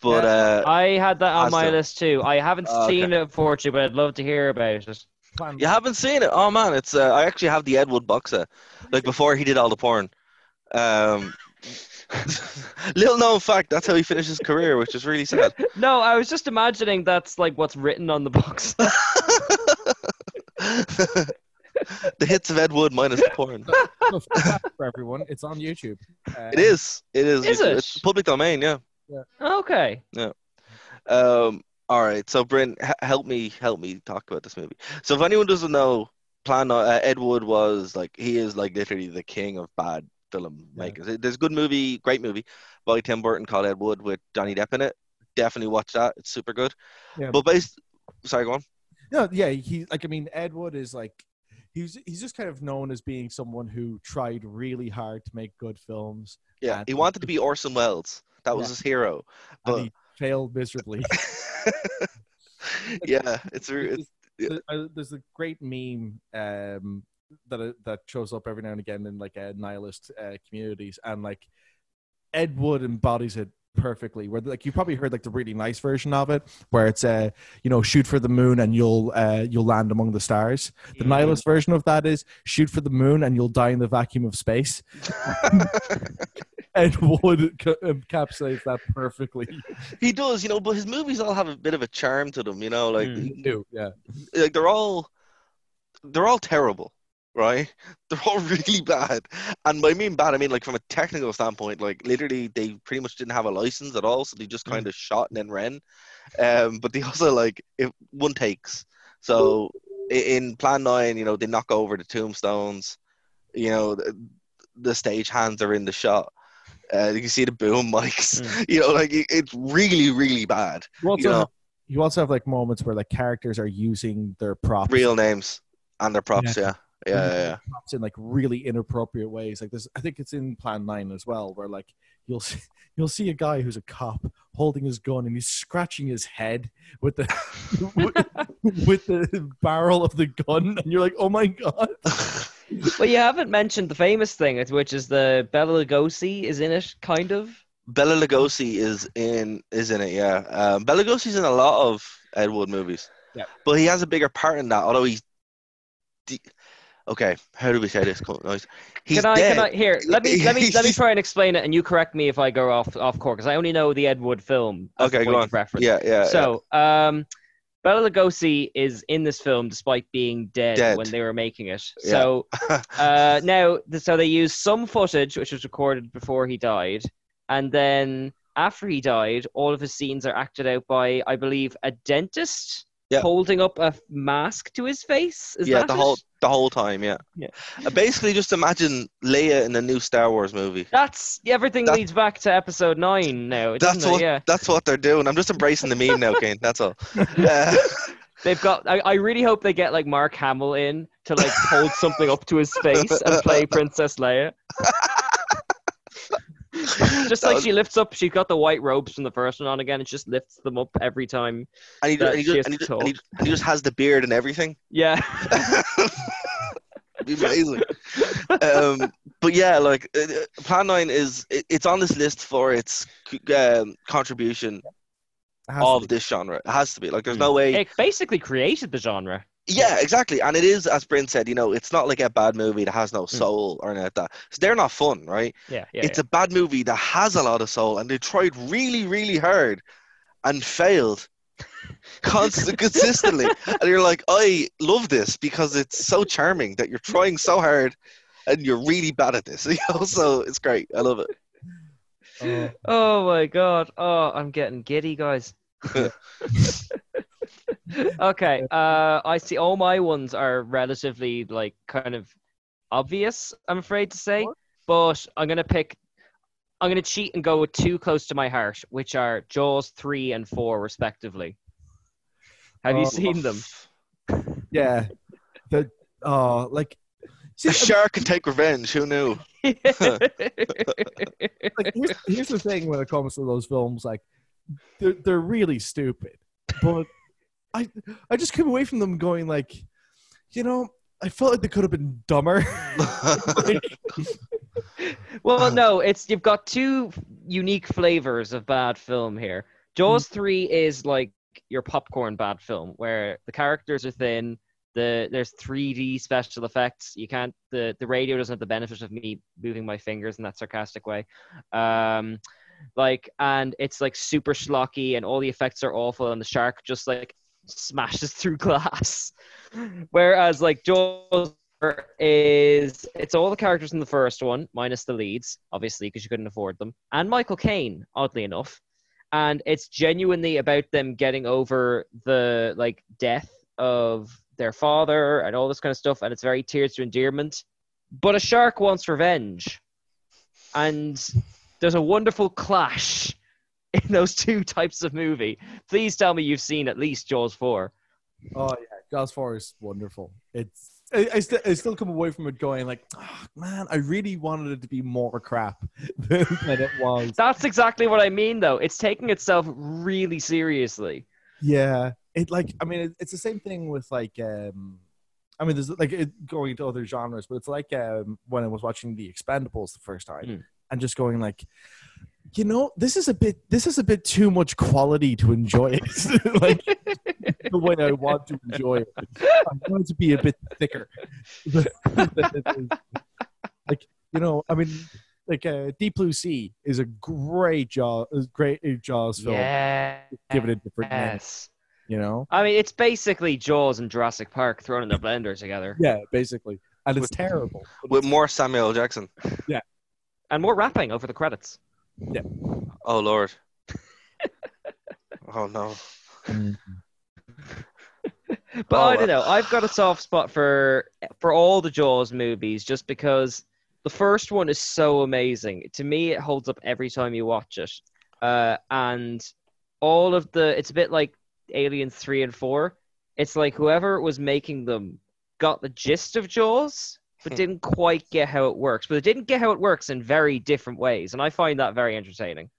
but uh, I had that on my the- list too. I haven't Oh, okay. seen it unfortunately, but I'd love to hear about it. Plan you haven't seen it. Oh man, it's uh, I actually have the Ed Wood box set, like before he did all the porn. Um, little known fact, that's how he finished his career, which is really sad. No, I was just imagining that's like what's written on the box. the hits of Ed Wood minus the porn. So for for everyone. It's on YouTube. Uh, It is. It is. Is It's it? public domain. Yeah. okay. Um. All right. So, Bryn, h- help me. Help me talk about this movie. So, if anyone doesn't know, Plan uh, Ed Wood was like he is like literally the king of bad filmmakers. There's a good movie, great movie by Tim Burton called Ed Wood with Johnny Depp in it. Definitely watch that. It's super good. Yeah. But based, sorry, go on. No, yeah, he like I mean Ed Wood is like he's he's just kind of known as being someone who tried really hard to make good films Yeah, he wanted to be Orson Welles. That was Yeah. his hero. and But he failed miserably. yeah, it's, it's There's, uh, there's a great meme um, that uh, that shows up every now and again in like uh, nihilist uh, communities, and like Ed Wood embodies it perfectly. Where like you probably heard like the really nice version of it, where it's uh you know shoot for the moon and you'll uh you'll land among the stars. The nihilist version of that is shoot for the moon and you'll die in the vacuum of space. Ed Wood ca- encapsulates that perfectly. he does, you know. But his movies all have a bit of a charm to them, you know. Like Mm. Too, yeah. like they're all they're all terrible, right? They're all really bad. And by mean bad, I mean like from a technical standpoint, like literally they pretty much didn't have a license at all, so they just kind of shot and then ran. Um, but they also like it one takes. So in Plan Nine, you know, they knock over the tombstones. You know, the, the stage hands are in the shot. Uh, you can see the boom mics. You know, like it, it's really, really bad. You also, You know. have, you also have like moments where like characters are using their props Real names and their props. Yeah, yeah, yeah. yeah. props in like really inappropriate ways. Like this, I think it's in Plan Nine as well, where like you'll see, you'll see a guy who's a cop holding his gun and he's scratching his head with the with, with the barrel of the gun, and you're like, oh my god. Well, you haven't mentioned the famous thing, which is the Bela Lugosi is in it, kind of. Bela Lugosi is in is in it, yeah. Um, Bela Lugosi's in a lot of Ed Wood movies. Yeah. But he has a bigger part in that, although he's de- okay. How do we say this? Nice. He's can I? dead. Can I? Here, let me let me let me try and explain it, and you correct me if I go off off course, because I only know the Ed Wood film. Okay, go on. Reference. Yeah, yeah. So, um, Bela Lugosi is in this film despite being dead, Dead. when they were making it. Yeah. So uh, now, so they used some footage which was recorded before he died, and then after he died, all of his scenes are acted out by, I believe, a dentist Yeah. holding up a mask to his face. Is yeah, that the it? whole the whole time. Yeah. Yeah. Uh, basically, just imagine Leia in the new Star Wars movie. That's everything That- leads back to episode nine now. That's what Yeah, that's what they're doing. I'm just embracing the meme now, Kane. That's all. Uh, they've got. I, I really hope they get like Mark Hamill in to like hold something up to his face and play Princess Leia. just That like was- she lifts up, she's got the white robes from the first one on again. It just lifts them up every time. and he, That and, he she just, and, he to just, and, he, and he just has the beard and everything. Yeah, It'd be amazing. um, but yeah, like uh, uh, Plan Nine is it, it's on this list for its um, contribution It of this genre. It has to be. Like, there's Hmm. no way. it basically created the genre. Yeah, exactly. And it is, as Bryn said, you know, it's not like a bad movie that has no hmm. soul or anything like that. So they're not fun, right? Yeah, yeah. it's a bad movie that has a lot of soul, and they tried really, really hard and failed constant, consistently. And you're like, I love this because it's so charming that you're trying so hard and you're really bad at this. You know, so it's great. I love it. Oh, Oh my god. Oh, I'm getting giddy, guys. okay. Uh, I see. All my ones are relatively like kind of obvious. I'm afraid to say, but I'm gonna pick. I'm gonna cheat and go with two close to my heart, which are Jaws three and four, respectively. Have you Oh. seen them? yeah. The oh, like see, A shark can take revenge. Who knew? like here's, here's the thing when it comes to those films, like they're they're really stupid, but I I just came away from them going like, you know, I felt like they could have been dumber. Like, well, no, it's you've got two unique flavors of bad film here. Jaws three is like your popcorn bad film, where the characters are thin. The there's 3D special effects. You can't the the radio doesn't have the benefit of me moving my fingers in that sarcastic way. Um, like and it's like super schlocky and all the effects are awful and the shark just like smashes through glass. Whereas like Jaws is it's all the characters in the first one minus the leads, obviously because you couldn't afford them, and Michael Caine, oddly enough, and it's genuinely about them getting over the like death of their father and all this kind of stuff, and it's very Terms of Endearment. But a shark wants revenge, and there's a wonderful clash in those two types of movie. Please tell me you've seen at least Jaws four. oh yeah, Jaws four is wonderful. It's I, I, st- I still come away from it going like, oh, man, I really wanted it to be more crap than, it was. That's exactly what I mean, though. It's taking itself really seriously. Yeah, it like I mean it, it's the same thing with like um I mean there's like it, going to other genres, but it's like um when I was watching The Expendables the first time Mm. and just going like you know this is a bit this is a bit too much quality to enjoy it like the way I want to enjoy it. I want it to be a bit thicker. than it is. like you know, I mean like uh, Deep Blue Sea is a great Jaws, great Jaws film. Yeah. Give it a different name, Yes. you know. I mean, it's basically Jaws and Jurassic Park thrown in the blender together. Yeah, basically, and it's With- terrible. With it's- more Samuel Jackson. Yeah. And more rapping over the credits. Oh Lord. oh no. But Oh, I don't know. I've got a soft spot for for all the Jaws movies just because the first one is so amazing. To me, it holds up every time you watch it. Uh, and all of the it's a bit like Aliens 3 and 4. It's like whoever was making them got the gist of Jaws but Hmm. didn't quite get how it works. But it didn't get how it works in very different ways, and I find that very entertaining.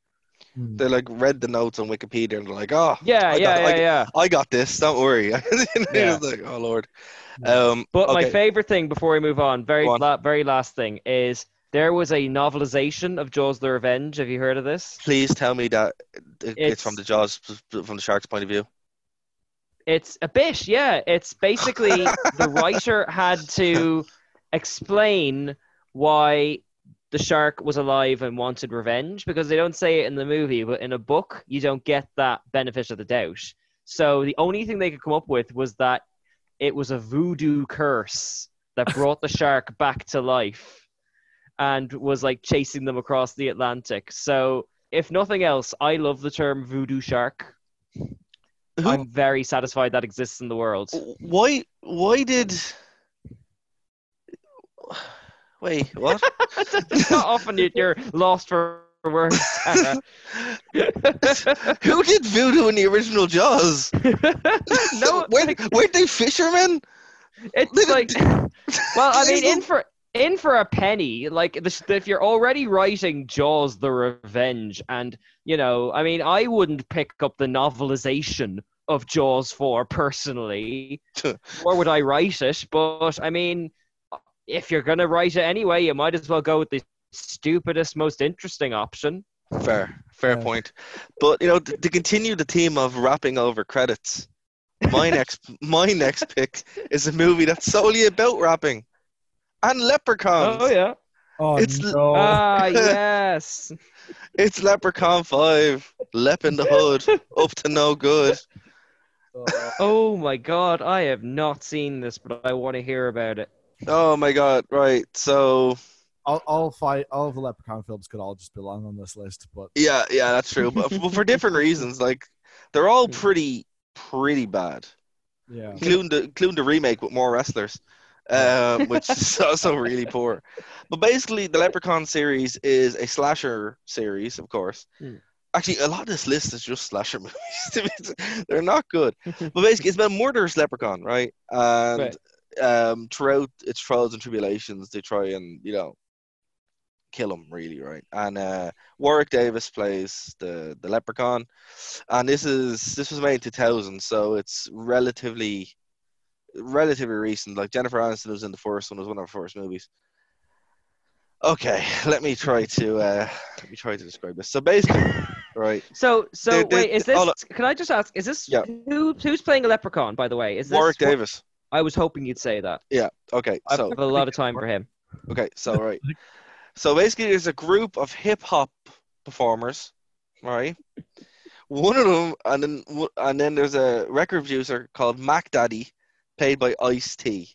They like read the notes on Wikipedia and they're like, oh, Yeah, I yeah, got- yeah, I- yeah. I got this. Don't worry. It's Yeah. like, oh Lord. Um, But my favorite thing before we move on, very Go on. la- very last thing is there was a novelization of Jaws: The Revenge. Have you heard of this? Please tell me that it's, It's- from the Jaws, from the shark's point of view. It's a bit, yeah. It's basically the writer had to explain why the shark was alive and wanted revenge because they don't say it in the movie, but in a book you don't get that benefit of the doubt. So the only thing they could come up with was that it was a voodoo curse that brought the shark back to life and was like chasing them across the Atlantic. So if nothing else, I love the term voodoo shark. Who- I'm very satisfied that exists in the world. Why? Why did? Wait, what? it's not often you- you're lost for words. Who did voodoo in the original Jaws? no, weren't, weren't they fishermen? it's like, well, I mean, in for in for a penny, like the, if you're already writing Jaws: The Revenge, and you know, I mean, I wouldn't pick up the novelization of Jaws four personally, or would I write it? But I mean, if you're gonna write it anyway, you might as well go with the stupidest, most interesting option. Fair, fair Yeah. point. But you know, to, to continue the theme of wrapping over credits, my next my next pick is a movie that's solely about rapping and leprechauns. Oh yeah. Oh, It's- no. Ah yes. It's Leprechaun Five, Lep in the Hood, up to no good. Oh my god, I have not seen this, but I want to hear about it. Oh my god! Right, so all, all five, all of the Leprechaun films could all just belong on this list, but yeah, yeah, that's true. But for, for different reasons, like they're all pretty, pretty bad. yeah. including the including the remake with more wrestlers, um, which is also really poor. But basically, the Leprechaun series is a slasher series, of course. Hmm. Actually, a lot of this list is just slasher movies. They're not good. But basically, it's about a murderous leprechaun, right? And Right. Um, throughout its trials and tribulations, they try and you know kill him, really, right? And uh, Warwick Davis plays the the leprechaun, and this is this was made in 2000, so it's relatively relatively recent. Like Jennifer Aniston was in the first one; was one of her first movies. Okay, let me try to uh, let me try to describe this. So basically, right, So, so They- they- wait, is this? Can I just ask? Is this Yeah. who who's playing a leprechaun? By the way, is this Warwick Davis. I was hoping you'd say that. Yeah. Okay. I So have a lot of time for him. Okay, so right. So basically there's a group of hip hop performers, right? One of them and then and then there's a record producer called Mack Daddy, paid by Ice T,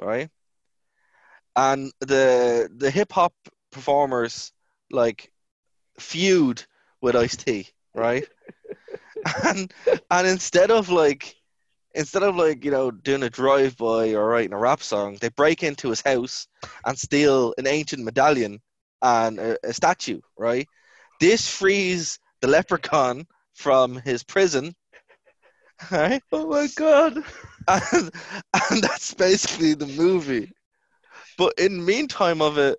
right? And the the hip hop performers like feud with Ice T, right? and and instead of like instead of like you know doing a drive by or writing a rap song, they break into his house and steal an ancient medallion and a, a statue. Right? This frees the leprechaun from his prison. Right? Oh my god! And, and that's basically the movie. But in the meantime of it,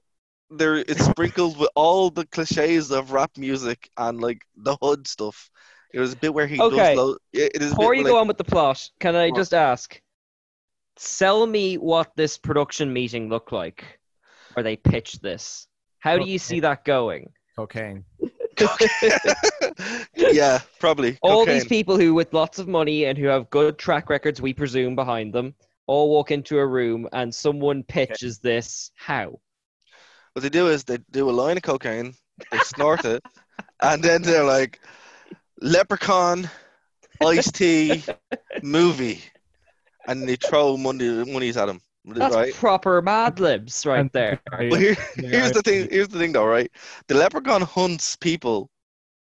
there it's sprinkled with all the cliches of rap music and like the hood stuff. There's a bit where he Okay. does. Lo- it it is Before you like, go on with the plot, can I What? just ask? Sell me what this production meeting looked like, where they pitched this. How do you see that going? Cocaine. yeah, probably. All these people who, with lots of money and who have good track records, we presume, behind them, all walk into a room and someone pitches this. How? What they do is they do a line of cocaine, they snort it, and then they're like, leprechaun, Ice T, movie, and they throw money monies at him. That's right? proper Mad Libs right there. But here, here's the thing. Here's the thing, though, right? The leprechaun hunts people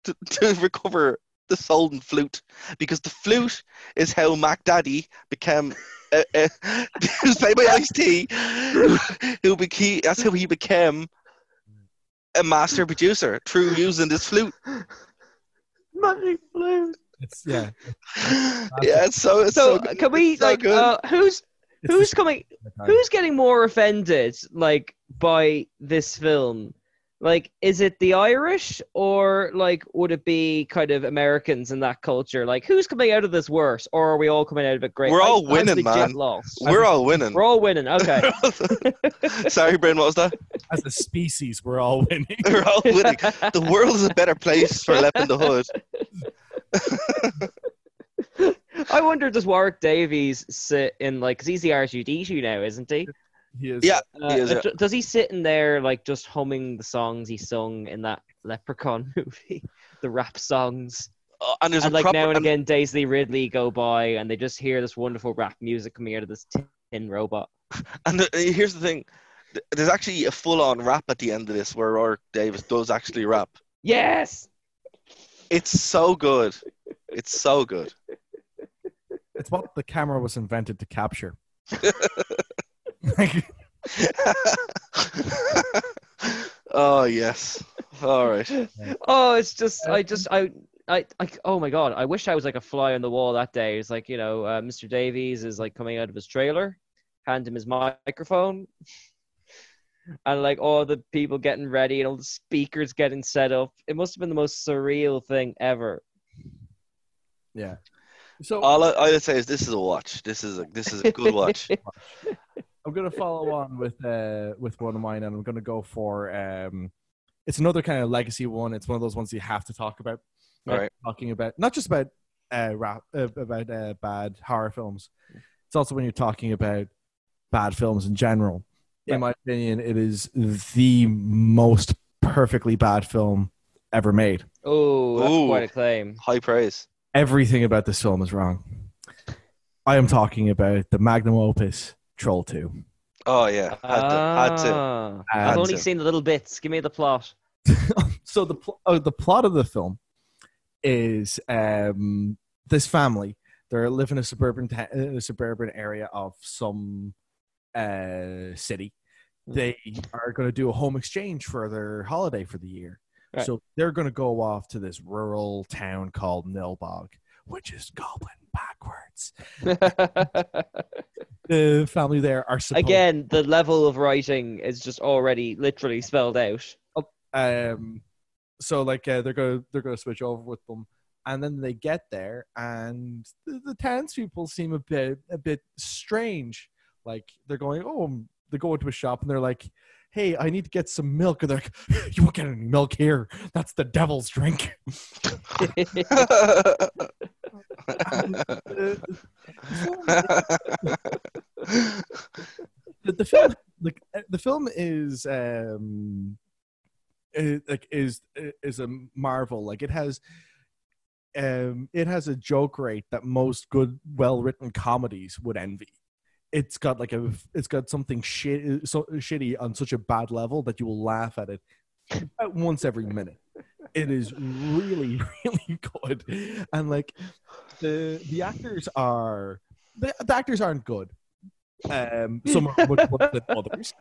to, to recover the stolen flute because the flute is how Mack Daddy became. Uh, uh, it was played by Ice T, who, who became. That's how he became a master producer through using this flute. My flute. It's yeah. Yeah, it's so. It's So, so, can we it's so like good. uh, who's It's who's coming who's getting more offended like by this film like is it the irish or like would it be kind of americans in that culture like who's coming out of this worse or are we all coming out of it great We're I- all I'm winning, man. lost. We're all winning. we're all winning okay Sorry, Brian. What was that? As a species, we're all winning. We're all winning. The world is a better place for Lep in the Hood. i wonder does warwick davis sit in like because he's the r2d2 now isn't he He is. Yeah, Uh, He is, yeah. d- does he sit in there like just humming the songs he sung in that leprechaun movie the rap songs Uh, and there's and a like proper, now and and- again, Daisy Ridley go by, and they just hear this wonderful rap music coming out of this tin robot. And the, here's the thing: there's actually a full-on rap at the end of this where Warwick Davis does actually rap. Yes. It's so good. It's so good. It's what the camera was invented to capture. Like, oh yes. All right. Oh, it's just I just I. I, I, oh my god! I wish I was like a fly on the wall that day. It's like you know, uh, Mr. Davis is like coming out of his trailer, hand him his microphone, and like all the people getting ready and all the speakers getting set up. It must have been the most surreal thing ever. yeah. So All I, all I'd say is this is a watch. This is a this is a good watch. I'm gonna follow on with uh with one of mine, and I'm gonna go for um, it's another kind of legacy one. It's one of those ones you have to talk about. All right. Talking about not just about uh rap uh, about uh, bad horror films. It's also when you're talking about bad films in general. Yeah. In my opinion, it is the most perfectly bad film ever made. Oh, that's Ooh. quite a claim. High praise. Everything about this film is wrong. I am talking about the magnum opus Troll 2. Oh yeah. Had to. Had to. Ah, Had I've only to. seen the little bits. Give me the plot. so the pl- oh, the plot of the film is um, this family they live in a suburban ta- in a suburban area of some uh, city. They are going to do a home exchange for their holiday for the year. Right. So they're going to go off to this rural town called Nilbog, which is goblin backwards. The family there are supposed Again, the level of writing is just already literally spelled out. um so like uh, they're gonna they're gonna switch over with them. And then they get there and the, the townspeople seem a bit a bit strange. Like they're going oh they go into a shop and they're like hey i need to get some milk. And they're like you won't get any milk here. That's the devil's drink the, the film like the film is um i- like is is a marvel. Like it has um it has a joke rate that most good well written comedies would envy. It's got like a it's got something shit so shitty on such a bad level that you will laugh at it once every minute it is really really good and like the the actors are the, the actors aren't good um some are much worse than others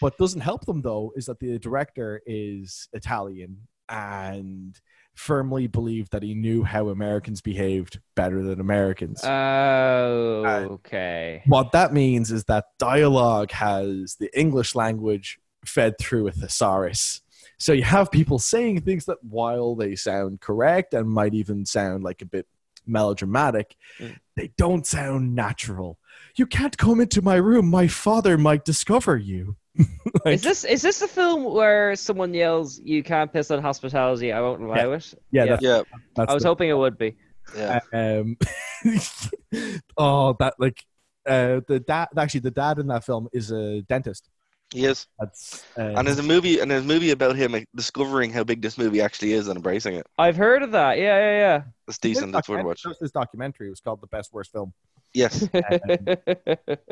what doesn't help them though is that the director is italian and firmly believed that he knew how americans behaved better than americans Oh, okay. what that means is that dialogue has the English language fed through a thesaurus. So you have people saying things that, while they sound correct and might even sound like a bit melodramatic, Mm. they don't sound natural. You can't come into my room. My father might discover you. Like, Is this is this a film where someone yells, "You can't piss on hospitality. I won't allow it"? yeah, yeah. That's, yeah. that's I was the- hoping it would be. Yeah. um, oh, that like uh, the dad. Actually, the dad in that film is a dentist. He is. That's uh, And there's a movie and there's a movie about him like, discovering how big this movie actually is and embracing it. I've heard of that. Yeah, yeah, yeah. It's decent. That's worth a watch. Was this documentary. It was called "The Best Worst Film," Yes. yeah.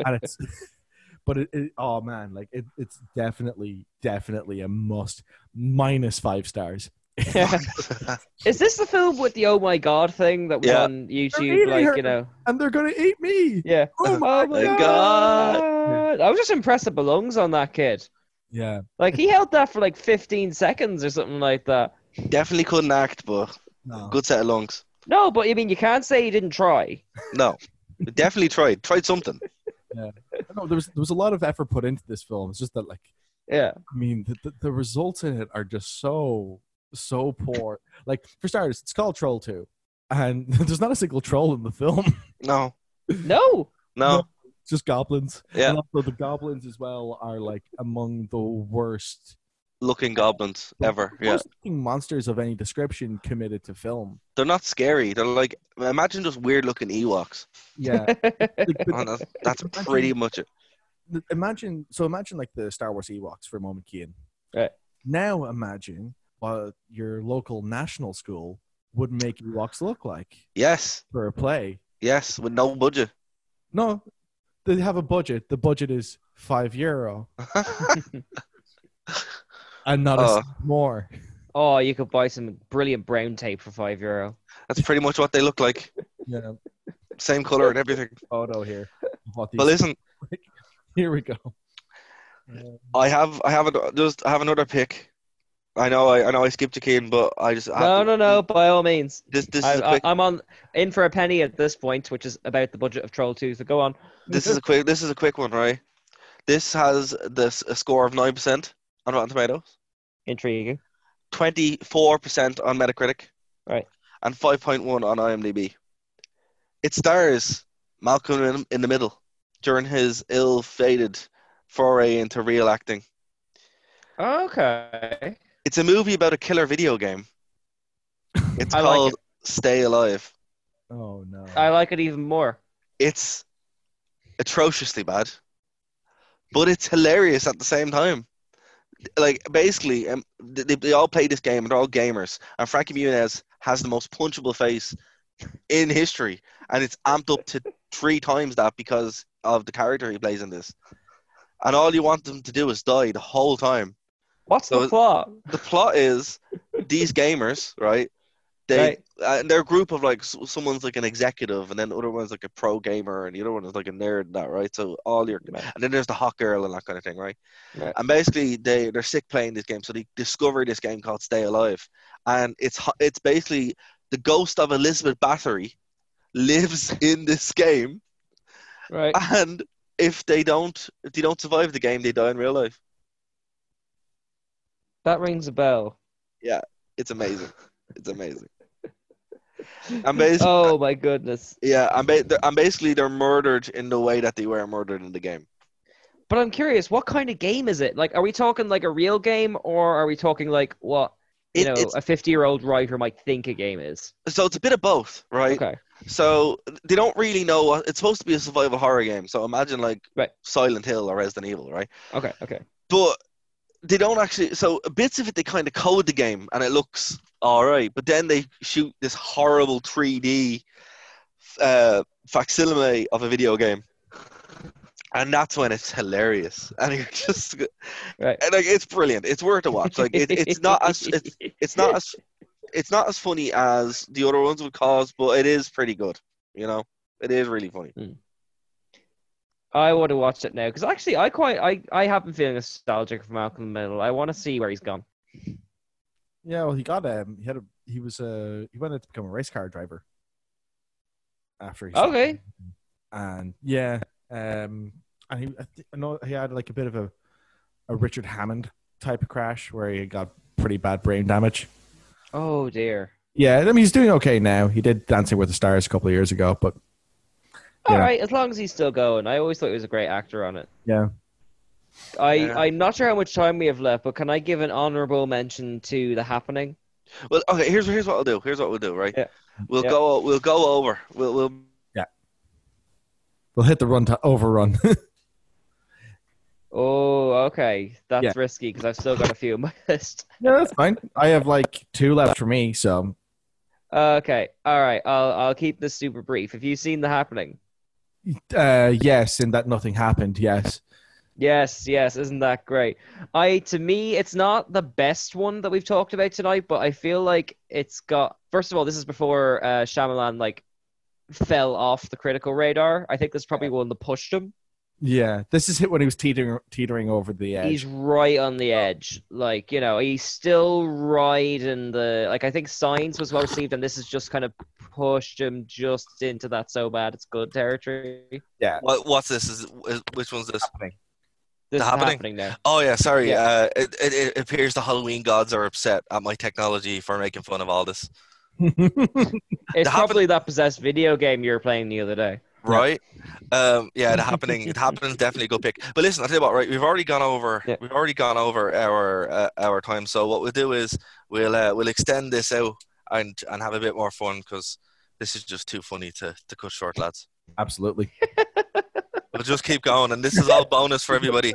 and it's, but it, it, oh man, like it, it's definitely, definitely a must. Minus five stars. is this the film with the "Oh my God" thing that was Yeah. on YouTube? eating Like her. you know, and they're gonna eat me. yeah. Oh my my god. God. I was just impressed at the lungs on that kid. Yeah, Like he held that for like 15 seconds or something like that. Definitely couldn't act, but no. good set of lungs. No, but I mean, you can't say he didn't try. No. Definitely tried. Tried something. Yeah. no, there was there was a lot of effort put into this film. It's just that, like, Yeah. I mean, the, the, the results in it are just so so poor. Like, for starters, it's called Troll Two, and there's not a single troll in the film. No. No. No. Just goblins. Yeah. And also the goblins as well are like among the worst Looking goblins ever. Yeah. worst looking monsters of any description committed to film. They're not scary. They're like imagine just weird looking Ewoks. Yeah. Like, but Oh, that's, that's pretty much it. imagine so imagine like the Star Wars Ewoks for a moment, Kian. Right. Now imagine while your local national school would make Ewoks look like Yes, for a play. yes, with no budget. No, they have a budget. The budget is five euro and not a Oh. cent more. Oh, you could buy some brilliant brown tape for five euro. That's pretty much what they look like. Yeah, Same color and everything. photo here. of What these But listen, here we go. I have I have a, just I have another pick. I know I, I know I skipped you, Keen, but I just I No, to- no, no. By all means, This this I, is a quick I, I'm on in for a penny at this point, which is about the budget of Troll Two. So go on. this is a quick this is a quick one, right? This has this a score of nine percent on Rotten Tomatoes, Intriguing. twenty four percent on Metacritic, Right. and five point one on IMDb. It stars Malcolm in, in the Middle during his ill-fated foray into real acting. Okay. It's a movie about a killer video game. It's I like called it. Stay Alive. Oh no. I like it even more. It's atrociously bad, but it's hilarious at the same time. Like basically, um, they, they all play this game and they're all gamers. And Frankie Muniz has the most punchable face in history, and it's amped up to three times that because of the character he plays in this. And all you want them to do is die the whole time. What's So the plot? The plot is these gamers, right? They Right. uh, they're a group of like someone's like an executive, and then the other one's like a pro gamer, and the other one is like a nerd. And that right? So all your Right. and then there's the hot girl and that kind of thing, right? Right. And basically they they're sick playing this game, so they discover this game called Stay Alive, and it's it's basically the ghost of Elizabeth Bathory lives in this game, Right. and if they don't if they don't survive the game, they die in real life. That rings a bell. Yeah, it's amazing. It's amazing. And basically, Oh my goodness. yeah, I'm, ba- I'm basically they're murdered in the way that they were murdered in the game. But I'm curious, what kind of game is it? Like, are we talking like a real game, or are we talking like what you It- know a 50 year old writer might think a game is? So it's a bit of both, right? Okay. So they don't really know what it's supposed to be a survival horror game. So imagine like Right. Silent Hill or Resident Evil, right? Okay. Okay. But they don't actually. So bits of it they kind of code the game and it looks all right, but then they shoot this horrible 3D uh, facsimile of a video game. And that's when it's hilarious, and you're just Right. and, like it's brilliant. It's worth a watch. Like it, it's not as it's, it's not as it's not as funny as the other ones would cause, but it is pretty good. You know, it is really funny. I want to watch it now because actually, I quite I I have been feeling nostalgic for Malcolm in the Middle. I want to see where he's gone. Yeah, well, he got um, he had a he was uh he went to become a race car driver after he. Okay. and yeah, um, and he I, thi- I know he had like a bit of a a Richard Hammond type of crash where he got pretty bad brain damage. Oh dear. Yeah, I mean he's doing okay now. He did Dancing with the Stars a couple of years ago, but All Yeah. right, as long as he's still going. I always thought he was a great actor on it. yeah, I Yeah. I'm not sure how much time we have left, but can I give an honorable mention to The Happening? Well, okay. Here's here's what we'll do. Here's what we'll do. Right. Yeah. We'll Yeah. go. We'll go over. We'll we'll we'll hit the run to overrun. Oh, okay, that's Yeah. risky because I've still got a few on my list. yeah, that's fine. I have like two left for me, so Okay, all right, I'll I'll keep this super brief. Have you seen The Happening? Uh, yes, in that nothing happened. Yes, Yes, yes, isn't that great? I to me, it's not the best one that we've talked about tonight, but I feel like it's got. First of all, this is before uh, Shyamalan like fell off the critical radar. I think this is probably one that pushed him. Yeah. This is hit when he was teetering teetering over the edge. He's right on the edge. Like, you know, he's still riding the like I think Signs was well received and this has just kind of pushed him just into that so bad it's good territory. yeah, what, what's this? Is, is which one's this? This The is Happening? happening now. Oh yeah, sorry. Yeah. Uh, it, it, it appears the Halloween gods are upset at my technology for making fun of all this. It's The Happen- probably that possessed video game you were playing the other day. Right? Um, yeah, the happening. It happens definitely a good pick. But listen, I tell you what. Right, we've already gone over. Yeah. We've already gone over our uh, our time. So what we'll do is we'll uh, we'll extend this out and and have a bit more fun because this is just too funny to to cut short, lads. absolutely. We'll just keep going, and this is all bonus for everybody.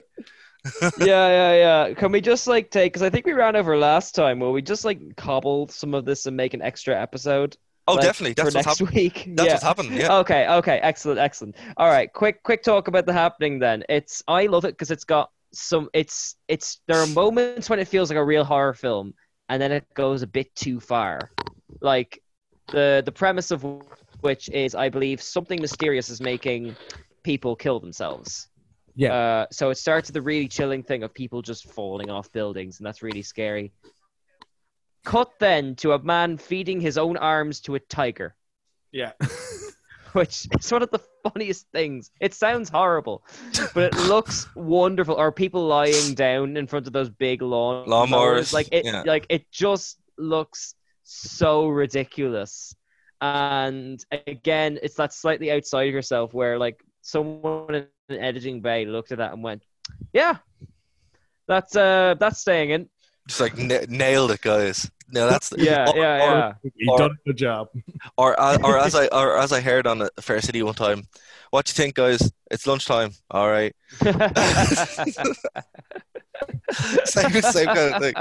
yeah, yeah, yeah. Can we just like take? Because I think we ran over last time. Will we just like cobble some of this and make an extra episode? Oh, like, definitely. That's for what's next happened. week. That's yeah. what's happened. Yeah. Okay, okay, excellent, excellent. All right, quick, quick talk about the happening. Then it's I love it because it's got some. It's it's there are moments when it feels like a real horror film, and then it goes a bit too far. Like the the premise of which is, I believe, something mysterious is making people kill themselves. Yeah. Uh, so it starts with the really chilling thing of people just falling off buildings, and that's really scary. Cut then to a man feeding his own arms to a tiger, Yeah. which is one of the funniest things. It sounds horrible, but it looks wonderful. Or people lying down in front of those big lawn Lawnmowers, Like it, yeah. like it just looks so ridiculous. And again, it's that slightly outside yourself where like someone in an editing bay looked at that and went, "Yeah, that's uh, that's staying in." Just like n- nailed it, guys. No, that's Yeah, or, yeah, or- yeah. He Or- done a good job. Or, uh, or as I or as I heard on a Fair City one time, what you think, guys? It's lunchtime. All right, same same kind of thing.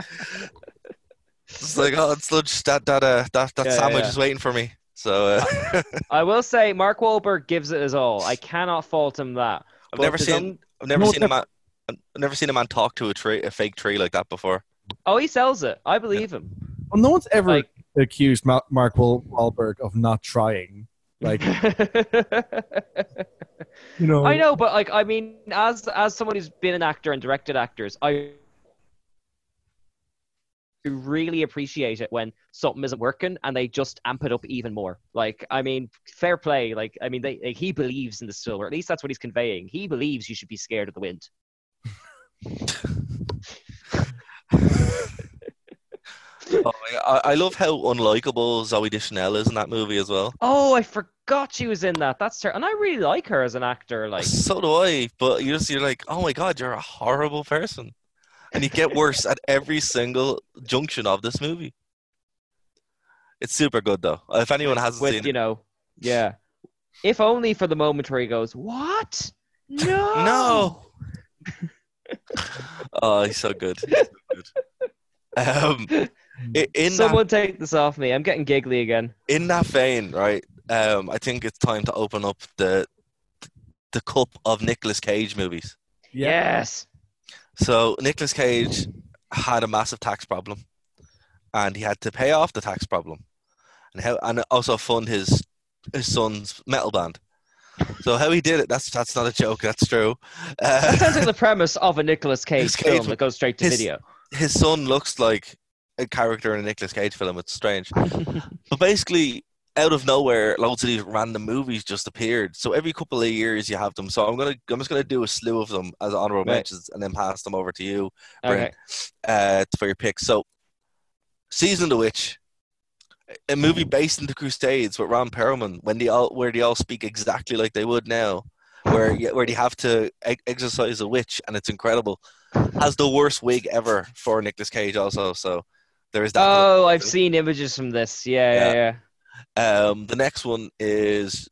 It's like oh, it's lunch. That that uh, that that Yeah, sandwich yeah. is waiting for me. So uh, I will say Mark Wahlberg gives it his all. I cannot fault him that. I've But never seen un- I've never No, seen a man I've never seen a man talk to a tree a fake tree like that before. Oh, he sells it. I believe him. Well, no one's ever Like- accused Ma- Mark Wahl- Wahlberg of not trying. Like, you know, I know, but like, I mean, as as someone who's been an actor and directed actors, I really appreciate it when something isn't working and they just amp it up even more. Like, I mean, fair play. Like, I mean, they, like, he believes in the still, or at least that's what he's conveying. He believes you should be scared of the wind. Oh, I, I love how unlikable Zooey Deschanel is in that movie as well. Oh, I forgot she was in that. That's ter- and I really like her as an actor. Like, So do I, but you just you're like, oh my god, you're a horrible person, and you get worse at every single junction of this movie. It's super good though. If anyone hasn't with seen you it, know, yeah. If only for the moment where he goes, "What? No, no. oh, he's so good. He's so good. Um, i- in that Someone take this off me. I'm getting giggly again. in that vein, right? Um, I think it's time to open up the the cup of Nicolas Cage movies. Yes. So Nicolas Cage had a massive tax problem, and he had to pay off the tax problem, and how and also fund his his son's metal band. So how he did it, that's that's not a joke. That's true. That Uh, sounds like the premise of a Nicolas Cage, Cage- film that goes straight to his- video. his son looks like a character in a Nicolas Cage film. It's strange, but basically. Out of nowhere, loads of these random movies just appeared. So every couple of years, you have them. So I'm gonna, I'm just gonna do a slew of them as honorable Right. mentions, and then pass them over to you, Bryn. Okay. uh, for your picks. So, Season of the Witch, a movie based in the Crusades with Ron Perlman, when they all where they all speak exactly like they would now, where where they have to exercise a witch, and it's incredible. Has the worst wig ever for Nicolas Cage, also. So there is that. Oh, I've seen images from this. Yeah, yeah, Yeah. yeah. Um, the next one is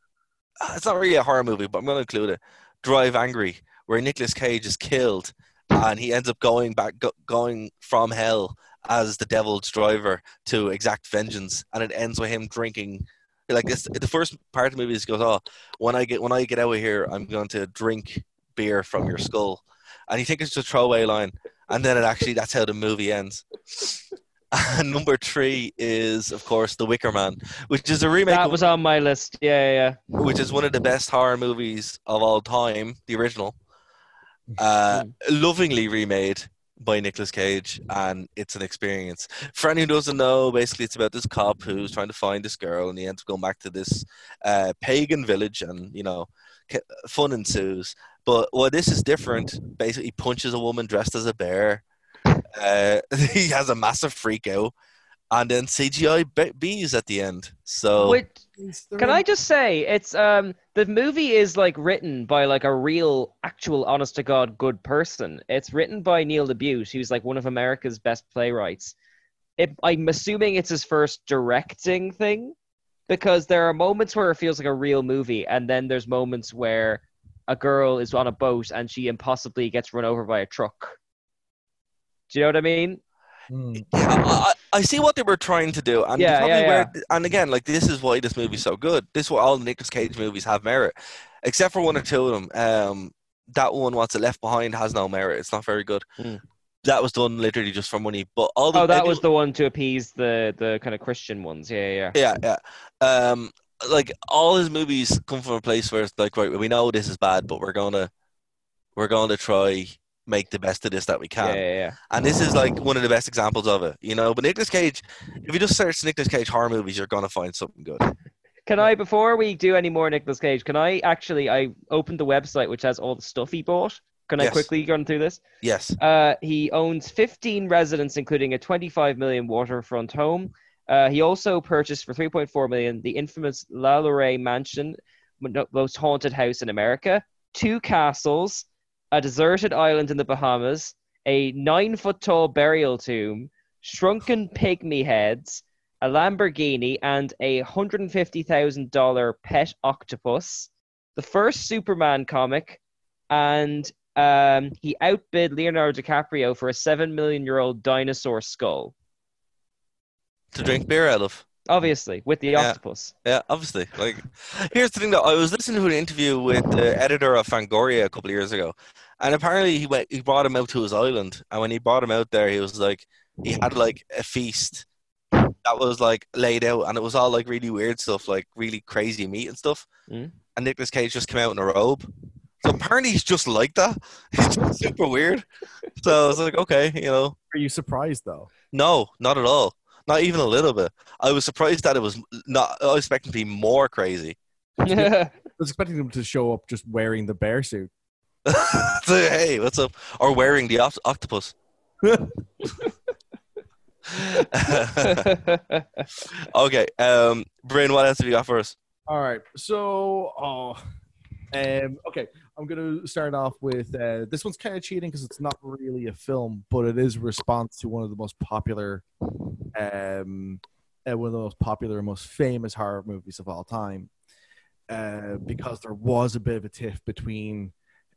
uh, it's not really a horror movie, but I'm going to include it. Drive Angry, where Nicolas Cage is killed, and he ends up going back, go, going from hell as the devil's driver to exact vengeance, and it ends with him drinking. Like this, the first part of the movie is goes, "Oh, when I get when I get out of here, I'm going to drink beer from your skull," and you think it's just a throwaway line, and then it actually that's how the movie ends. And number three is, of course, The Wicker Man, which is a remake. That of- was on my list. Yeah, yeah, which is one of the best horror movies of all time, the original. Uh, lovingly remade by Nicolas Cage, and it's an experience. For anyone who doesn't know, basically it's about this cop who's trying to find this girl, and he ends up going back to this uh, pagan village, and you know, fun ensues. But well, this is different. Basically, he punches a woman dressed as a bear. Uh, he has a massive freak out, and then CGI be- bees at the end. So Wait, can I just say it's um the movie is like written by like a real, actual, honest to god good person. It's written by Neil LaBute, who's like one of America's best playwrights. It, I'm assuming it's his first directing thing, because there are moments where it feels like a real movie, and then there's moments where a girl is on a boat and she impossibly gets run over by a truck. Do you know what I mean? Hmm. Yeah, I, I I see what they were trying to do, and Yeah, probably yeah, where, and again, like this is why this movie's so good. This is why all the Nicolas Cage movies have merit, except for one or two of them. Um, that one, what's it left behind, has no merit. It's not very good. Hmm. That was done literally just for money. But all the Oh, that any- was the one to appease the the kind of Christian ones. Yeah, yeah. yeah. yeah, yeah. Um, like all his movies come from a place where it's like, right, we know this is bad, but we're gonna, we're gonna try make the best of this that we can. yeah, yeah. And this is like one of the best examples of it, you know. But Nicolas Cage, if you just search Nicolas Cage horror movies, you're gonna find something good. Can I, before we do any more Nicolas Cage, can I actually? I opened the website which has all the stuff he bought. Can I Yes. quickly run through this? Yes. Uh, he owns 15 residents, including a 25 million waterfront home. Uh, he also purchased for 3.4 million the infamous LaLaurie Mansion, most haunted house in America, two castles, a deserted island in the Bahamas, a nine foot tall burial tomb, shrunken pygmy heads, a Lamborghini, and a $150,000 pet octopus, the first Superman comic, and um, he outbid Leonardo DiCaprio for a seven million year old dinosaur skull. To drink beer out of. Obviously, with the Yeah. octopus. Yeah, obviously. Like, here's the thing though. I was listening to an interview with the editor of Fangoria a couple of years ago, and apparently he went, he brought him out to his island, and when he brought him out there, he was like, he had like a feast that was like laid out, and it was all like really weird stuff, like really crazy meat and stuff. Mm. And Nicolas Cage just came out in a robe. So apparently he's just like that. He's just super weird. So I was like, okay, you know, Are you surprised though? no, not at all. Not even a little bit. I was surprised that it was not. I was expecting to be more crazy. I was expecting him to show up just wearing the bear suit. So, hey, what's up? Or wearing the oct- octopus. okay, um, Bryn, what else have you got for us? All right. So, oh, um, okay. I'm gonna start off with uh, this one's kind of cheating because it's not really a film, but it is a response to one of the most popular, um, uh, one of the most popular and most famous horror movies of all time. Uh, because there was a bit of a tiff between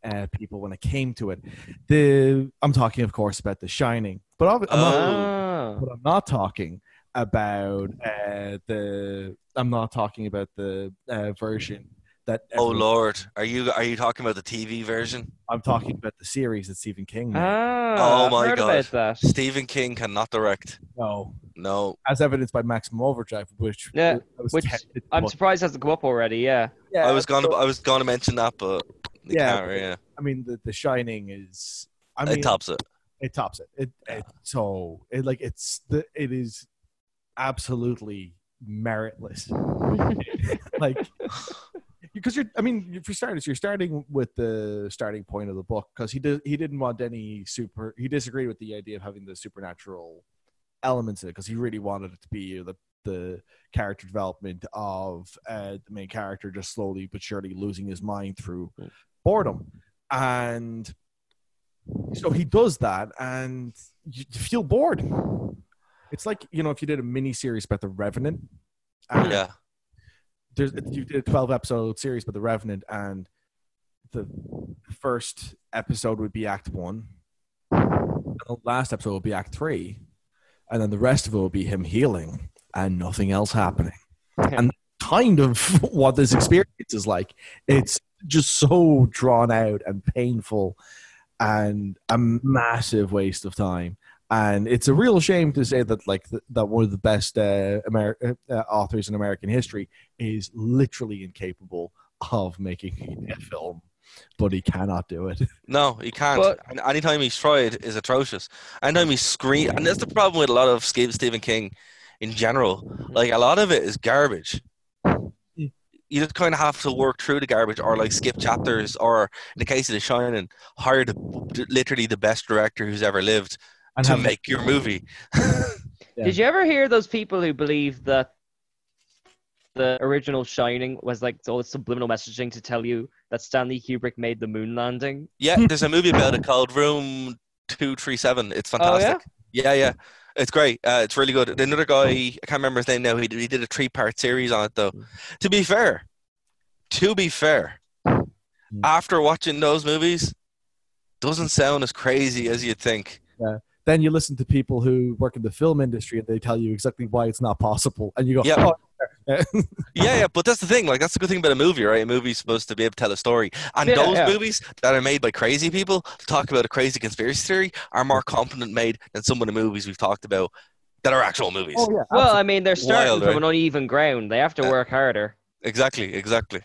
uh, people when it came to it. The I'm talking, of course, about The Shining, but obvi- I'm not, Ah. but I'm not talking about uh, the. I'm not talking about the uh, version that. Oh Lord, are you are you talking about the TV version? I'm talking about the series that Stephen King made. Ah, Oh I've my God. Stephen King cannot direct. no, No, as evidenced by Maximum Overdrive, which Yeah, was which I'm surprised hasn't come up already. Yeah. yeah, I was gonna so- I was gonna mention that, but you Yeah. yeah, I mean, the, the Shining is. I mean, it tops it. it tops it. It, it so it like it's the it is absolutely meritless. like because you're I mean for starters you're starting with the starting point of the book because he did he didn't want any super he disagreed with the idea of having the supernatural elements in it because he really wanted it to be the the character development of uh, the main character just slowly but surely losing his mind through boredom. And so he does that and you feel bored. It's like you know if you did a mini series about the revenant and Yeah, there's you did a 12 episode series about the revenant and the first episode would be act one and the last episode would be act three and then the rest of it will be him healing and nothing else happening. And kind of what this experience is like. It's just so drawn out and painful and a massive waste of time and it's a real shame to say that like th- that one of the best uh, Amer- uh, authors in American history is literally incapable of making a film, but he cannot do it. no, he can't. But- and anytime he's tried is atrocious. Anytime he's scream, and that's the problem with a lot of Steve- Stephen King in general. Like a lot of it is garbage. You just kind of have to work through the garbage, or like skip chapters, or in the case of The Shining, hire the, literally the best director who's ever lived And to have- make your movie. Yeah. Did you ever hear those people who believe that the original Shining was like all this subliminal messaging to tell you that Stanley Kubrick made the moon landing? Yeah, there's a movie about it called Room Two Three Seven. It's Oh, yeah? fantastic. yeah? yeah, It's great. Uh, it's really good. Another guy, I can't remember his name now. He did, he did a three part series on it though. To be fair, to be fair, Mm. after watching those movies, doesn't sound as crazy as you'd think. Yeah. Then you listen to people who work in the film industry and they tell you exactly why it's not possible, and you go, Yeah. "Oh, yeah." Yeah, yeah, but that's the thing. Like, that's the good thing about a movie, right? A movie's supposed to be able to tell a story. And Yeah, those yeah. movies that are made by crazy people to talk about a crazy conspiracy theory are more competent made than some of the movies we've talked about that are actual movies. oh yeah, Well, I mean, they're starting Wild, from right? an uneven ground. They have to Yeah. work harder. Exactly, exactly.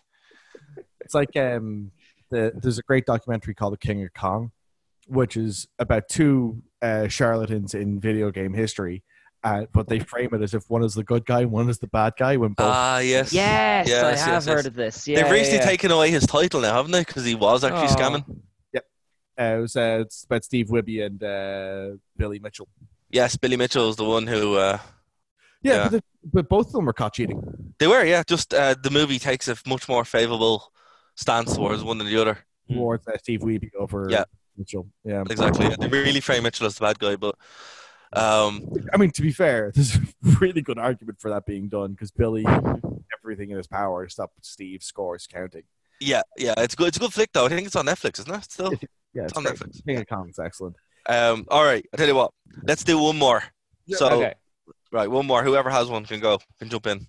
It's like um, the, there's a great documentary called The King of Kong, which is about two uh, charlatans in video game history, uh, but they frame it as if one is the good guy, and one is the bad guy. When both, Ah, yes. Yes, I Yes, have yes, heard yes. of this. Yeah, They've recently yeah. taken away his title now, haven't they? Because he was actually Aw. scamming. uh, it was uh, it's about Steve Wiebe and uh, Billy Mitchell. Yes, Billy Mitchell is the one who. Uh, Yeah, Yeah. But, the, but both of them were caught cheating. they were, yeah. Just uh, the movie takes a much more favorable stance towards one than the other. Hmm. Towards uh, Steve Wiebe over Yeah. Mitchell. Yeah, Exactly. Yeah. They really frame Mitchell as the bad guy, but um, I mean, to be fair, there's a really good argument for that being done because Billy everything in his power to stop Steve's scores counting. yeah, yeah, it's good. It's a good flick though. I think it's on Netflix, isn't it? Still. Yeah, It's on great. Netflix. King of Kong's excellent. Um, all right. I tell you what. Let's do one more. So Okay. right, one more. Whoever has one can go. Can jump in.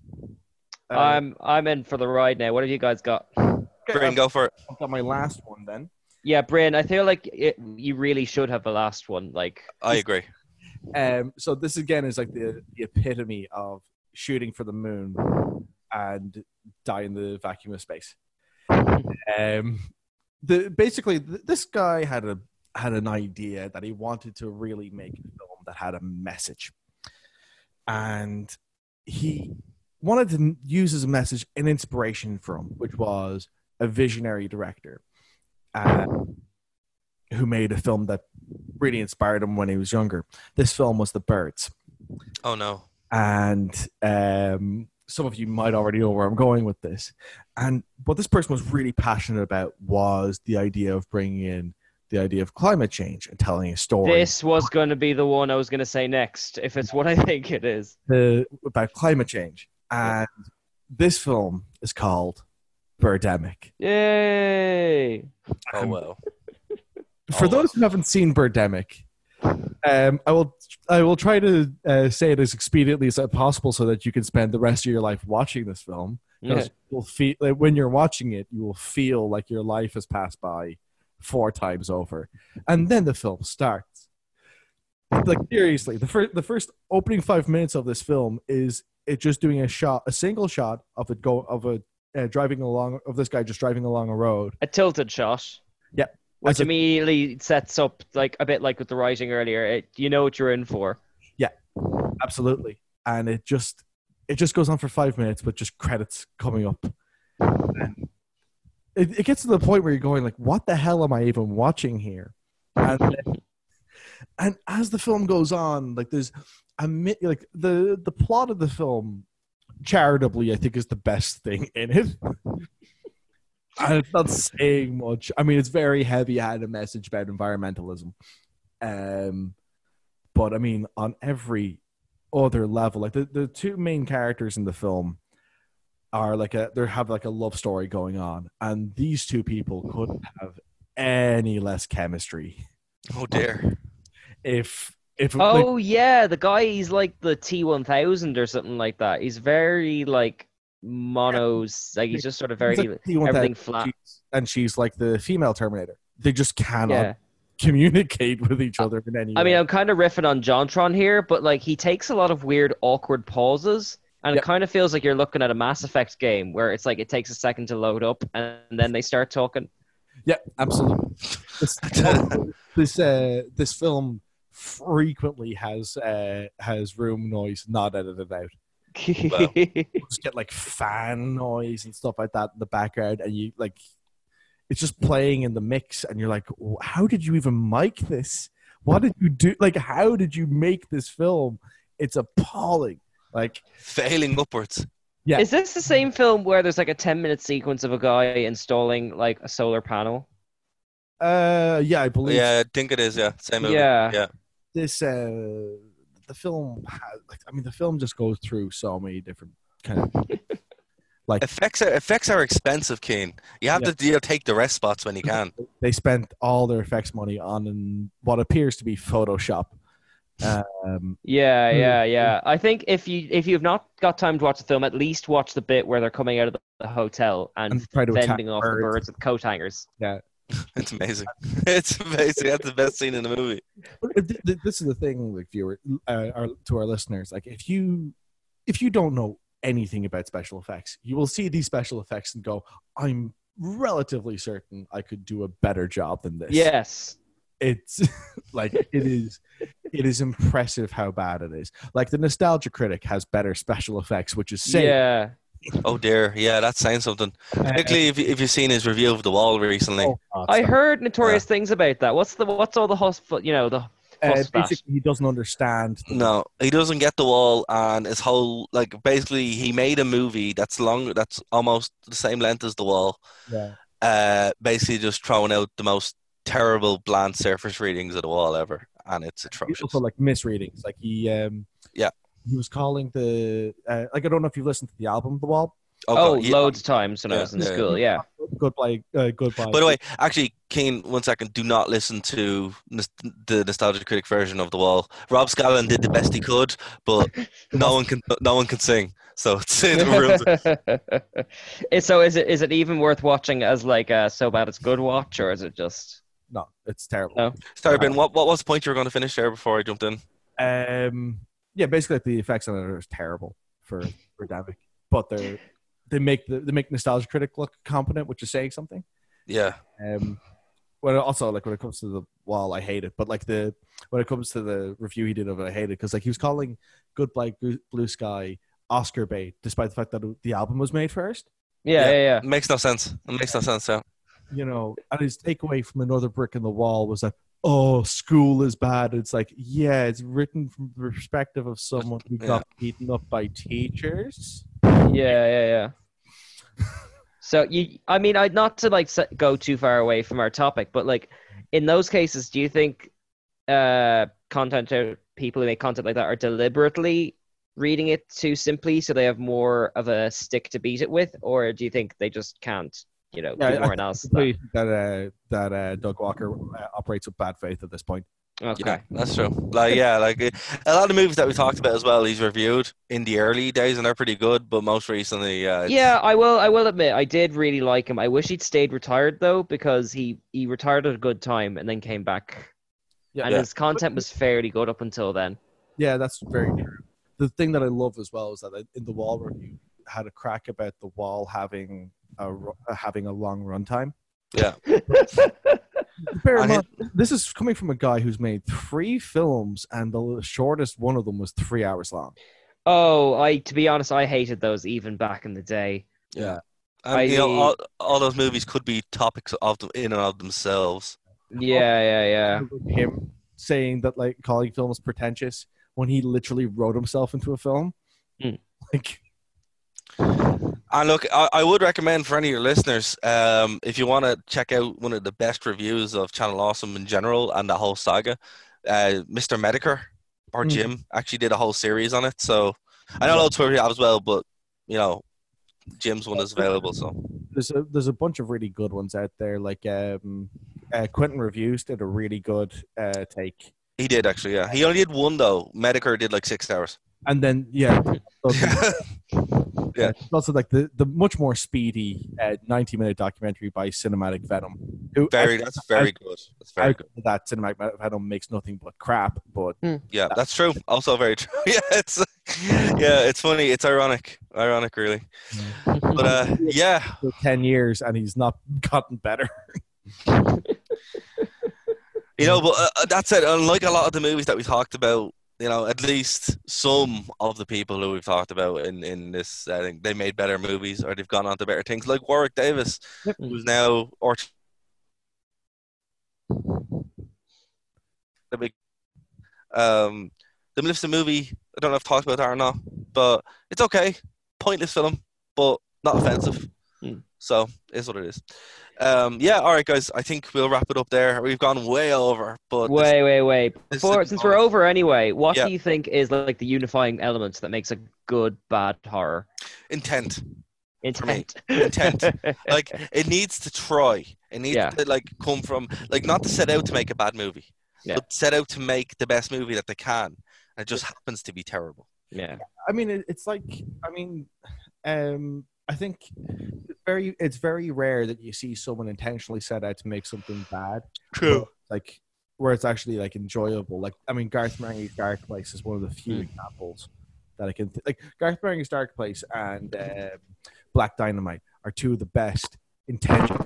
Uh, I'm I'm in for the ride now. What have you guys got? okay, Brain, I've, go for it. I've got my last one then. Yeah, Brian, I feel like it, you really should have the last one. Like, I agree. Um, so this again is like the, the epitome of shooting for the moon and die in the vacuum of space. Um, the basically th- this guy had a had an idea that he wanted to really make a film that had a message, and he wanted to use as a message an inspiration from, which was a visionary director. Uh, who made a film that really inspired him when he was younger. This film was The Birds. Oh no. And um, some of you might already know where I'm going with this. And what this person was really passionate about was the idea of bringing in the idea of climate change and telling a story this was going to be the one I was going to say next, if it's what I think it is. uh, about climate change. And this film is called Birdemic. Yay! Oh well. For Oh, those who haven't seen Birdemic, um, I will I will try to uh, say it as expediently as possible so that you can spend the rest of your life watching this film. Yeah. you'll feel like when you're watching it, you will feel like your life has passed by four times over, and then the film starts. Like seriously, the first the first opening five minutes of this film is it just doing a shot, a single shot of it go of a uh, driving along of this guy just driving along a road. A tilted shot. Yeah. Which immediately sets up, like a bit like with the writing earlier, it, you know what you're in for. Yeah, absolutely. And it just it just goes on for five minutes with just credits coming up. And it, it gets to the point where you're going like what the hell am i even watching here? And and as the film goes on like there's a like the the plot of the film charitably i think is the best thing in it it's not saying much. I mean it's very heavy. Had a message about environmentalism. Um but i mean on every other level like the, the two main characters in the film are like a they have like a love story going on. And these two people couldn't have any less chemistry. Oh dear. if if like, Oh yeah, the guy he's like the T one thousand or something like that. He's very like monos, like he's just sort of very like everything flat. she's- and she's like the female terminator they just cannot Yeah. communicate with each other in any I mean. I'm kind of riffing on Jontron here, but like he takes a lot of weird, awkward pauses, and Yeah. it kind of feels like you're looking at a Mass Effect game where it's like it takes a second to load up, and then they start talking. Yeah, absolutely. This this, uh, this film frequently has uh, has room noise not edited out. Wow. You just get like fan noise and stuff like that in the background, and you like it's just playing in the mix, and you're like, how did you even mic this? What did you do? Like, how did you make this film? It's appalling. Like, Failing upwards. Yeah. Is this the same film where there's like a 10 minute sequence of a guy installing like a solar panel? uh, yeah, I believe Yeah, I think it is. Yeah, same movie. Yeah. yeah. this uh the film has like i mean the film just goes through so many different kind of Like Effects are effects are expensive, Kane. You have Yeah. to you know, take the rest spots when you can. they spent all their effects money on what appears to be Photoshop. Um, Yeah, yeah, yeah. I think if you if you've not got time to watch the film, at least watch the bit where they're coming out of the, the hotel and, And try to attack fending off the birds. birds with coat hangers. yeah, It's amazing. It's amazing. That's the best scene in the movie. But th- th- this is the thing, like viewer, uh, our, to our listeners. Like, if you if you don't know anything about special effects, you will see these special effects and go, "I'm relatively certain I could do a better job than this." Yes. it's like it is it is impressive how bad it is like the nostalgia critic has better special effects which is saying Yeah. Oh dear, yeah, that's saying something. Particularly if, if you've seen his review of the wall recently. Oh, I heard notorious things about that. What's the what's all the huss? You know the Uh, basically he doesn't understand No, he doesn't get the wall, and his whole like basically he made a movie that's long, that's almost the same length as the wall. Yeah. Uh, basically just throwing out the most terrible bland surface readings of the wall ever, and it's He atrocious. also like misreadings like he um Yeah. He was calling the uh, like i don't know if you've listened to the album the wall Oh, God, yeah. loads of times when I was in yeah. school. Yeah. goodbye uh, goodbye By the way, actually, Kane, one second. Do not listen to nos- the nostalgia critic version of the wall. Rob Scallon did the best he could, but no one can. No one can sing. So it's it ruins it. Is- so is it is it even worth watching as like a so bad it's good watch or is it just no it's terrible No. Sorry, Ben. What what was the point you were going to finish there before I jumped in? um yeah basically the effects on it are terrible for for Davik, but they're they make the they make nostalgia critic look competent which is saying something Yeah. Um, well, also like when it comes to the wall, I hate it. But like the when it comes to the review he did of it, I hate it because like he was calling Goodbye Blue Blue Sky Oscar bait, despite the fact that the album was made first. yeah Yeah. yeah yeah. It makes no sense. It makes no sense. Yeah. You know, and his takeaway from another brick in the wall was that oh, school is bad. It's like yeah, it's written from the perspective of someone who got beaten up by teachers. Yeah, yeah, yeah. so you, I mean, I'd not to like go too far away from our topic, but like in those cases, do you think uh, content or people who make content like that are deliberately reading it too simply so they have more of a stick to beat it with, or do you think they just can't, you know, Yeah, do I- more I analysis? of that? that uh, that uh, Doug Walker uh, operates with bad faith at this point. Okay. Yeah, that's true. Like, yeah, like uh, a lot of movies that we talked about as well. He's reviewed in the early days, and they're pretty good. But most recently, uh, Yeah, I will. I will admit, I did really like him. I wish he'd stayed retired though, because he he retired at a good time and then came back, Yeah, and Yeah. his content was fairly good up until then. Yeah, that's very true. The thing that I love as well is that in the wall review had a crack about the wall having a uh, having a long runtime. yeah, Bear in mind, this is coming from a guy who's made three films, and the shortest one of them was three hours long. Oh, I to be honest, I hated those even back in the day. yeah. I- And you know, all, all those movies could be topics of them in and of themselves. Yeah, yeah, yeah. Him saying that like calling films pretentious when he literally wrote himself into a film. Hmm. Like, And look, I, I would recommend for any of your listeners, um, if you want to check out one of the best reviews of Channel Awesome in general and the whole saga, uh, Mr. Metokur or Mm. Jim actually did a whole series on it. So I know loads of people have as well, but you know, Jim's one is available. So there's a there's a bunch of really good ones out there. Like um, uh, Quinton Reviews did a really good uh, take, he did actually, yeah. He only did one though. Metokur did like six hours. And then yeah, Yeah. also like the the much more speedy uh, 90 minute documentary by Cinematic Venom. Who Very, I- that's very good. That's very I- that Cinematic Venom makes nothing but crap, but Yeah, that's true. Also very true. Yeah, it's yeah, it's funny. It's ironic. Ironic, really. But uh, yeah, for 10 years and he's not gotten better. you know, but uh, uh, that's it. Unlike a lot of the movies that we talked about, you know, at least some of the people who we've talked about in in this setting, they made better movies or they've gone on to better things. Like Warwick Davis, who's now or the big um the Maleficent movie. I don't know if I've talked about that or not, but it's okay. Pointless film, but not offensive. Hmm. So is what it is. Um, yeah, all right, guys. I think we'll wrap it up there. We've gone way over, but this- Wait, wait, wait. Before, is- since we're over anyway, what Yeah. do you think is like the unifying elements that makes a good bad horror? intent. Intent. Intent. like it needs to try. It needs Yeah. to like come from like not to set out to make a bad movie, Yeah. but set out to make the best movie that they can. And it just happens to be terrible. yeah. I mean, it's like, I mean, um, I think it's very, it's very rare that you see someone intentionally set out to make something bad. True. Like where it's actually like enjoyable. Like, I mean, Garth Marenghi's Dark Place is one of the few Mm. examples that I can th- like. Garth Marenghi's Dark Place and um, Black Dynamite are two of the best intentional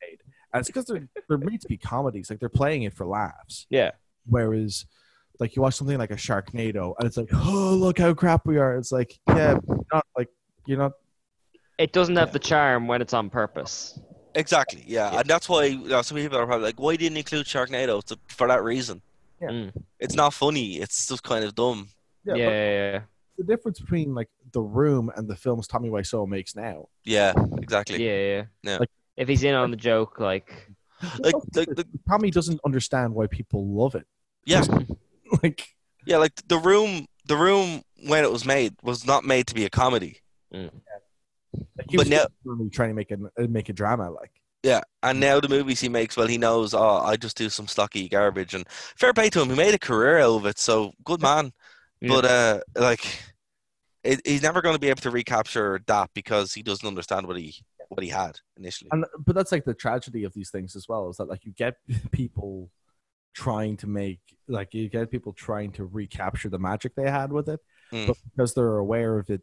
made, and it's because they're they're made to be comedies. Like they're playing it for laughs. Yeah. Whereas, like you watch something like a Sharknado, and it's like, oh, look how crap we are. It's like, yeah, not like you're not. It doesn't have the charm when it's on purpose. Exactly. Yeah. Yeah. And that's why you know, some people are probably like, why didn't include Sharknado? It's for that reason. Yeah. Mm. It's not funny. It's just kind of dumb. Yeah, but yeah, yeah. the difference between like The Room and the films Tommy Wiseau makes now. Yeah. Exactly. Yeah, yeah. Yeah. Like- if he's in on the joke, like Like, like the, Tommy doesn't understand why people love it. yeah. Like, Yeah. Like the room. The room when it was made was not made to be a comedy. Like But he was now- trying to make a uh, make a drama. Like, Yeah, and now the movies he makes, well, he knows, oh, I just do some stocky garbage, and fair play to him. He made a career out of it, so good man. Yeah. But uh, like, it, he's never going to be able to recapture that because he doesn't understand what he what he had initially. and but that's like the tragedy of these things as well. Is that like you get people trying to make like you get people trying to recapture the magic they had with it, Mm. but because they're aware of it,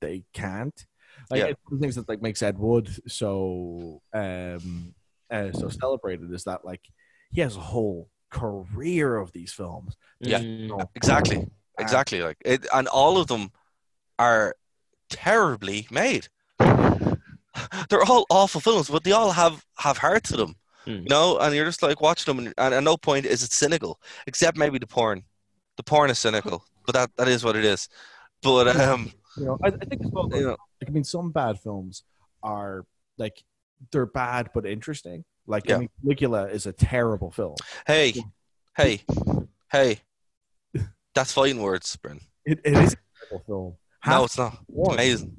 they can't. Like Yeah. it's one of the things that like makes Ed Wood so um uh, so celebrated is that like he has a whole career of these films. Yeah. Exactly, exactly. Like it, and all of them are terribly made. They're all awful films, but they all have have heart to them. Mm. You know, and you're just like watching them, and, and at no point is it cynical, except maybe the porn. The porn is cynical, but that, that is what it is. But um, You know, I, I think as well. you know, like, I mean, some bad films are like they're bad but interesting. Like Yeah. I mean, Caligula is a terrible film. hey, hey, hey, that's fighting words, Bryn. It, it is a terrible film. No, it's not. One. amazing.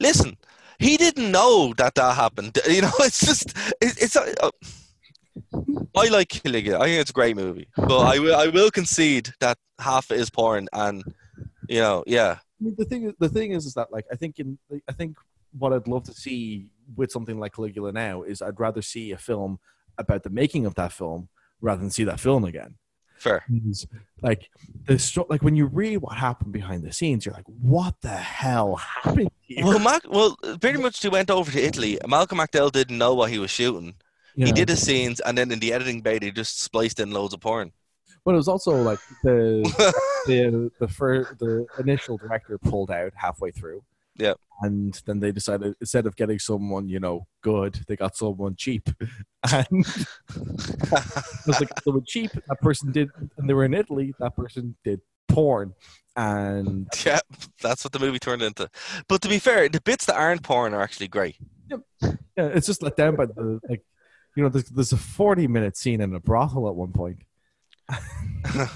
Listen, he didn't know that that happened. You know, it's just it, it's. Uh, I like Caligula. I think it's a great movie, but I will I will concede that half is porn, and you know, yeah, the thing, the thing is, is that like I think in, I think what I'd love to see with something like Caligula now is I'd rather see a film about the making of that film rather than see that film again. fair. Like the stro- like when you read what happened behind the scenes, you're like, what the hell happened here? Well, Mac, well, pretty much they went over to Italy. Malcolm McDowell didn't know what he was shooting. You He did his scenes, and then in the editing bay, they just spliced in loads of porn. But it was also like the the the fir- the initial director pulled out halfway through. Yep. And then they decided instead of getting someone you know good, they got someone cheap. And it was like someone cheap. That person did, and they were in Italy. That person did porn, and yeah, that's what the movie turned into. But to be fair, the bits that aren't porn are actually great. yeah, it's just let down by the like. You know, there's, there's a 40 minute scene in a brothel at one point.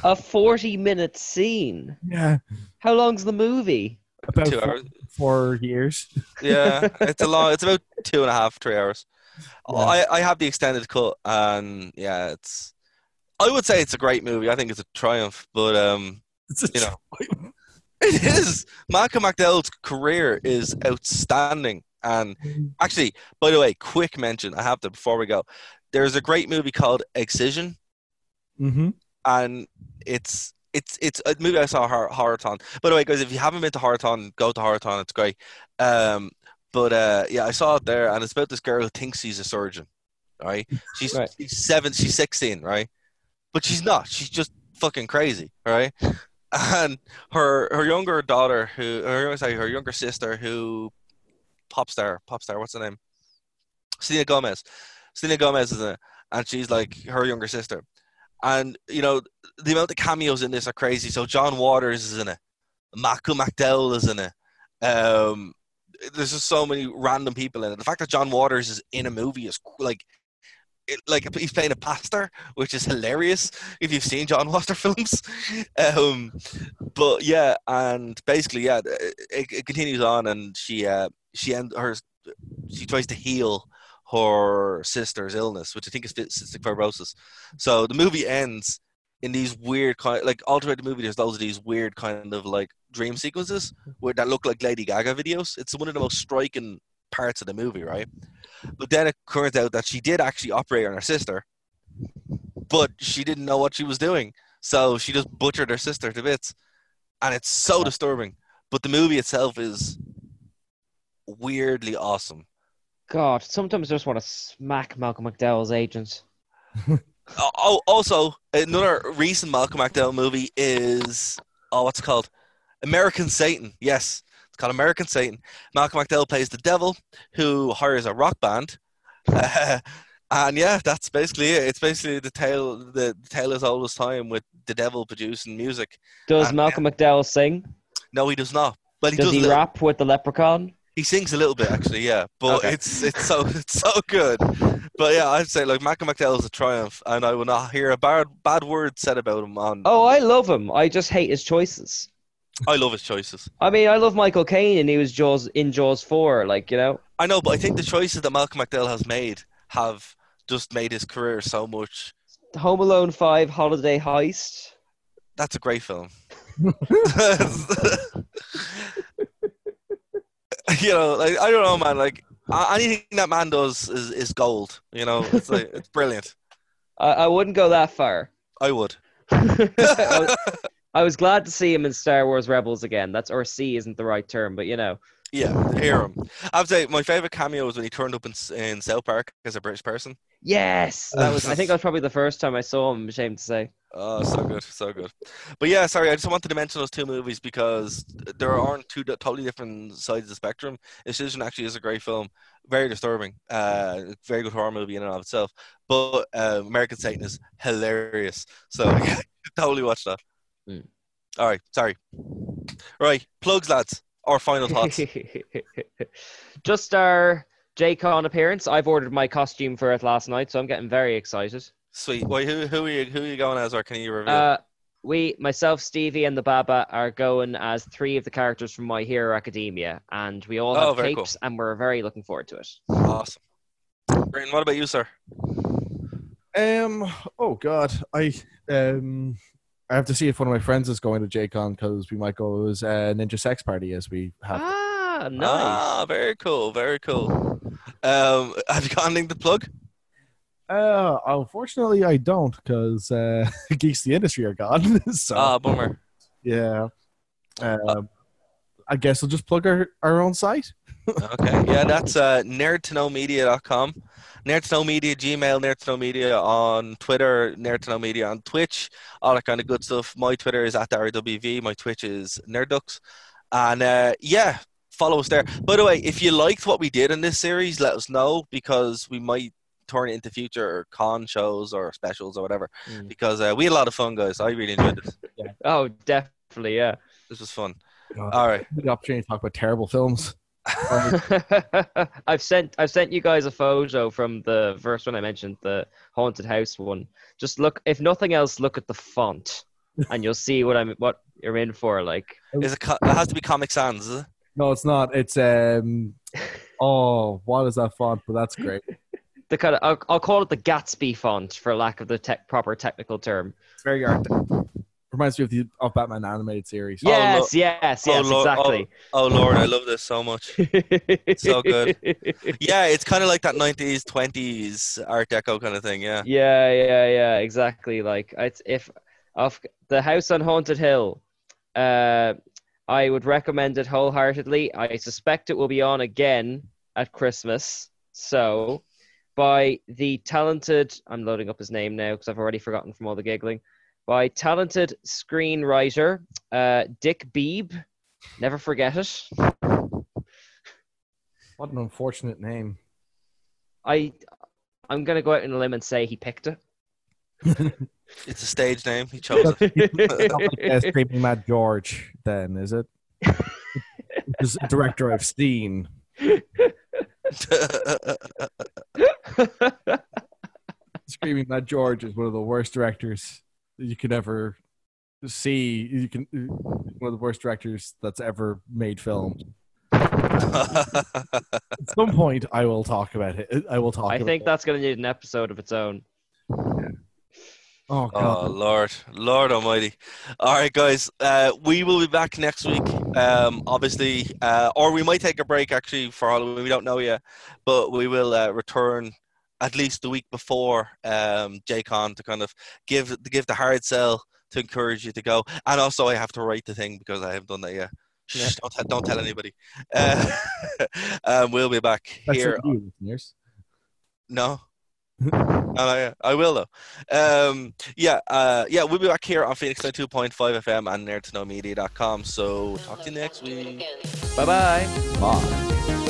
A forty-minute scene. Yeah, How long's the movie? about Two four, hours. four years. Yeah, it's a long. It's about two and a half, three hours. Yeah. I I have the extended cut, and yeah, it's. I would say it's a great movie. I think it's a triumph, but um, It's a You know. it is. Malcolm McDowell's career is outstanding, and actually, by the way, quick mention. I have to before we go. There's a great movie called Excision, mm-hmm. and it's it's it's a movie I saw Hor- Horrorthon. By the way, guys, if you haven't been to Horrorthon, go to Horrorthon. It's great. Um, but uh, yeah, I saw it there, and it's about this girl who thinks she's a surgeon. Right? She's, Right. she's seven. She's sixteen. Right? But she's not. She's just fucking crazy. Right? And her her younger daughter, who or sorry, her younger sister, who pop star, pop star, what's her name? Selena Gomez. Selena Gomez is in it, and she's like her younger sister. And you know the amount of cameos in this are crazy. So John Waters is in it, Malcolm McDowell is in it. Um, there's just so many random people in it. The fact that John Waters is in a movie is like it, like he's playing a pastor, which is hilarious if you've seen John Waters films. Um, but yeah, and basically, yeah, it, it continues on, and she uh, she end her she tries to heal her sister's illness, which I think is cystic fibrosis. So the movie ends in these weird kind, like all throughout the movie. There's loads of these weird kind of like dream sequences where that look like Lady Gaga videos. It's one of the most striking parts of the movie, right? But then it turns out that she did actually operate on her sister, but she didn't know what she was doing, so she just butchered her sister to bits, and it's so disturbing. But the movie itself is weirdly awesome. God, sometimes I just want to smack Malcolm McDowell's agents. oh, also another recent Malcolm McDowell movie is oh, what's it called? American Satan. Yes, it's called American Satan. Malcolm McDowell plays the devil who hires a rock band. Uh, and yeah, that's basically it. It's basically the tale. The, the tale is always time with the devil producing music. Does And, Malcolm McDowell sing? No, he does not. But he Does does. he rap with the leprechaun? He sings a little bit actually, yeah. But Okay. it's it's so it's so good. But yeah, I'd say like Malcolm McDowell is a triumph, and I will not hear a bad bad word said about him on. Oh, I love him. I just hate his choices. I love his choices. I mean, I love Michael Caine, and he was Jaws in Jaws four. Like you know, I know, but I think the choices that Malcolm McDowell has made have just made his career so much. Home Alone five, Holiday Heist. That's a great film. you know, like I don't know, man. Like anything that man does is, is gold. You know, it's like it's brilliant. I, I wouldn't go that far. I would. I, was, I was glad to see him in Star Wars Rebels again. That's or see isn't the right term, but you know. Yeah, hear him. I would say my favorite cameo was when he turned up in, in South Park as a British person. Yes, that was. I think that was probably the first time I saw him. I'm ashamed to say. Oh, so good, so good. But yeah, sorry, I just wanted to mention those two movies because there aren't two totally different sides of the spectrum. Excision actually is a great film, very disturbing, uh, very good horror movie in and of itself. But uh, American Satan is hilarious, so yeah, totally watch that. Mm. All right, sorry. Right, plugs, lads. Our final thoughts. Just our JCon appearance. I've ordered my costume for it last night, so I'm getting very excited. Sweet. Wait, who who are you who are you going as, or can you reveal? Uh, we, myself, Stevie, and the Baba are going as three of the characters from My Hero Academia, and we all Oh, have very capes, and we're very looking forward to it. awesome. Brendan, what about you, sir? Um. Oh God. I um. I have to see if one of my friends is going to JCon because we might go as a Ninja Sex Party as we have. Ah, nice. Ah, very cool, very cool. Um, have you got anything to plug? Uh, unfortunately, I don't because uh, Geeks the Industry are gone. so Ah, bummer. yeah. Um, I guess we'll just plug our, our own site. Okay, yeah, that's uh, nerdtoknowmedia.com. Nerd to Know Media, Gmail, Nerd to Know Media on Twitter, Nerd to Know Media on Twitch, all that kind of good stuff. My Twitter is at RWV, my Twitch is Nerdux. And uh, yeah, follow us there. By the way, if you liked what we did in this series, let us know because we might turn it into future con shows or specials or whatever. Mm. Because uh, we had a lot of fun, guys. I really enjoyed this. Oh, definitely, yeah. This was fun. God, All right. the opportunity to talk about terrible films. I've sent I've sent you guys a photo from the first one I mentioned, the haunted house one. Just look, if nothing else, look at the font, and you'll see what I'm what you're in for. Like, Is it, it has to be Comic Sans, is it? No, it's not. It's um. Oh, what is that font? But that's great. the kind of I'll, I'll call it the Gatsby font for lack of the tech, proper technical term. It's very art. Reminds me of the of Batman animated series. Oh, Yes, lo- yes, oh, yes, exactly. Oh Lord, I love this so much. it's so good. Yeah, it's kind of like that '90s, '20s Art Deco kind of thing. Yeah. Yeah, yeah, yeah, exactly. Like it's if of the house on Haunted Hill, uh, I would recommend it wholeheartedly. I suspect it will be on again at Christmas. So, by the talented, I'm loading up his name now because I've already forgotten from all the giggling. By talented screenwriter uh, Dick Beebe. Never forget it. What an unfortunate name. I, I'm gonna go out on a limb and say he picked it. It's a stage name. He chose it. It's not like uh, Screaming Mad George, then, is it? This director I've seen. Screaming Mad George is one of the worst directors you could ever see. You can one of the worst directors that's ever made films. At some point, I will talk about it. I will talk. I about think it. that's going to need an episode of its own. Oh Oh. Lord, Lord Almighty! All right, guys, uh, we will be back next week. Um, obviously, uh, or we might take a break actually for Halloween. We don't know yet, but we will uh, return at least the week before um, JCon to kind of give to give the hard sell to encourage you to go. And also, I have to write the thing because I haven't done that yet. Shh, don't, tell, don't tell anybody. Uh, um, we'll be back That's here. listeners. No. And I, I will though. Um, yeah, uh, yeah, we'll be back here on Phoenix 92.5 FM and nerdtoknowmedia.com. So talk to you next week. Bye bye. Bye.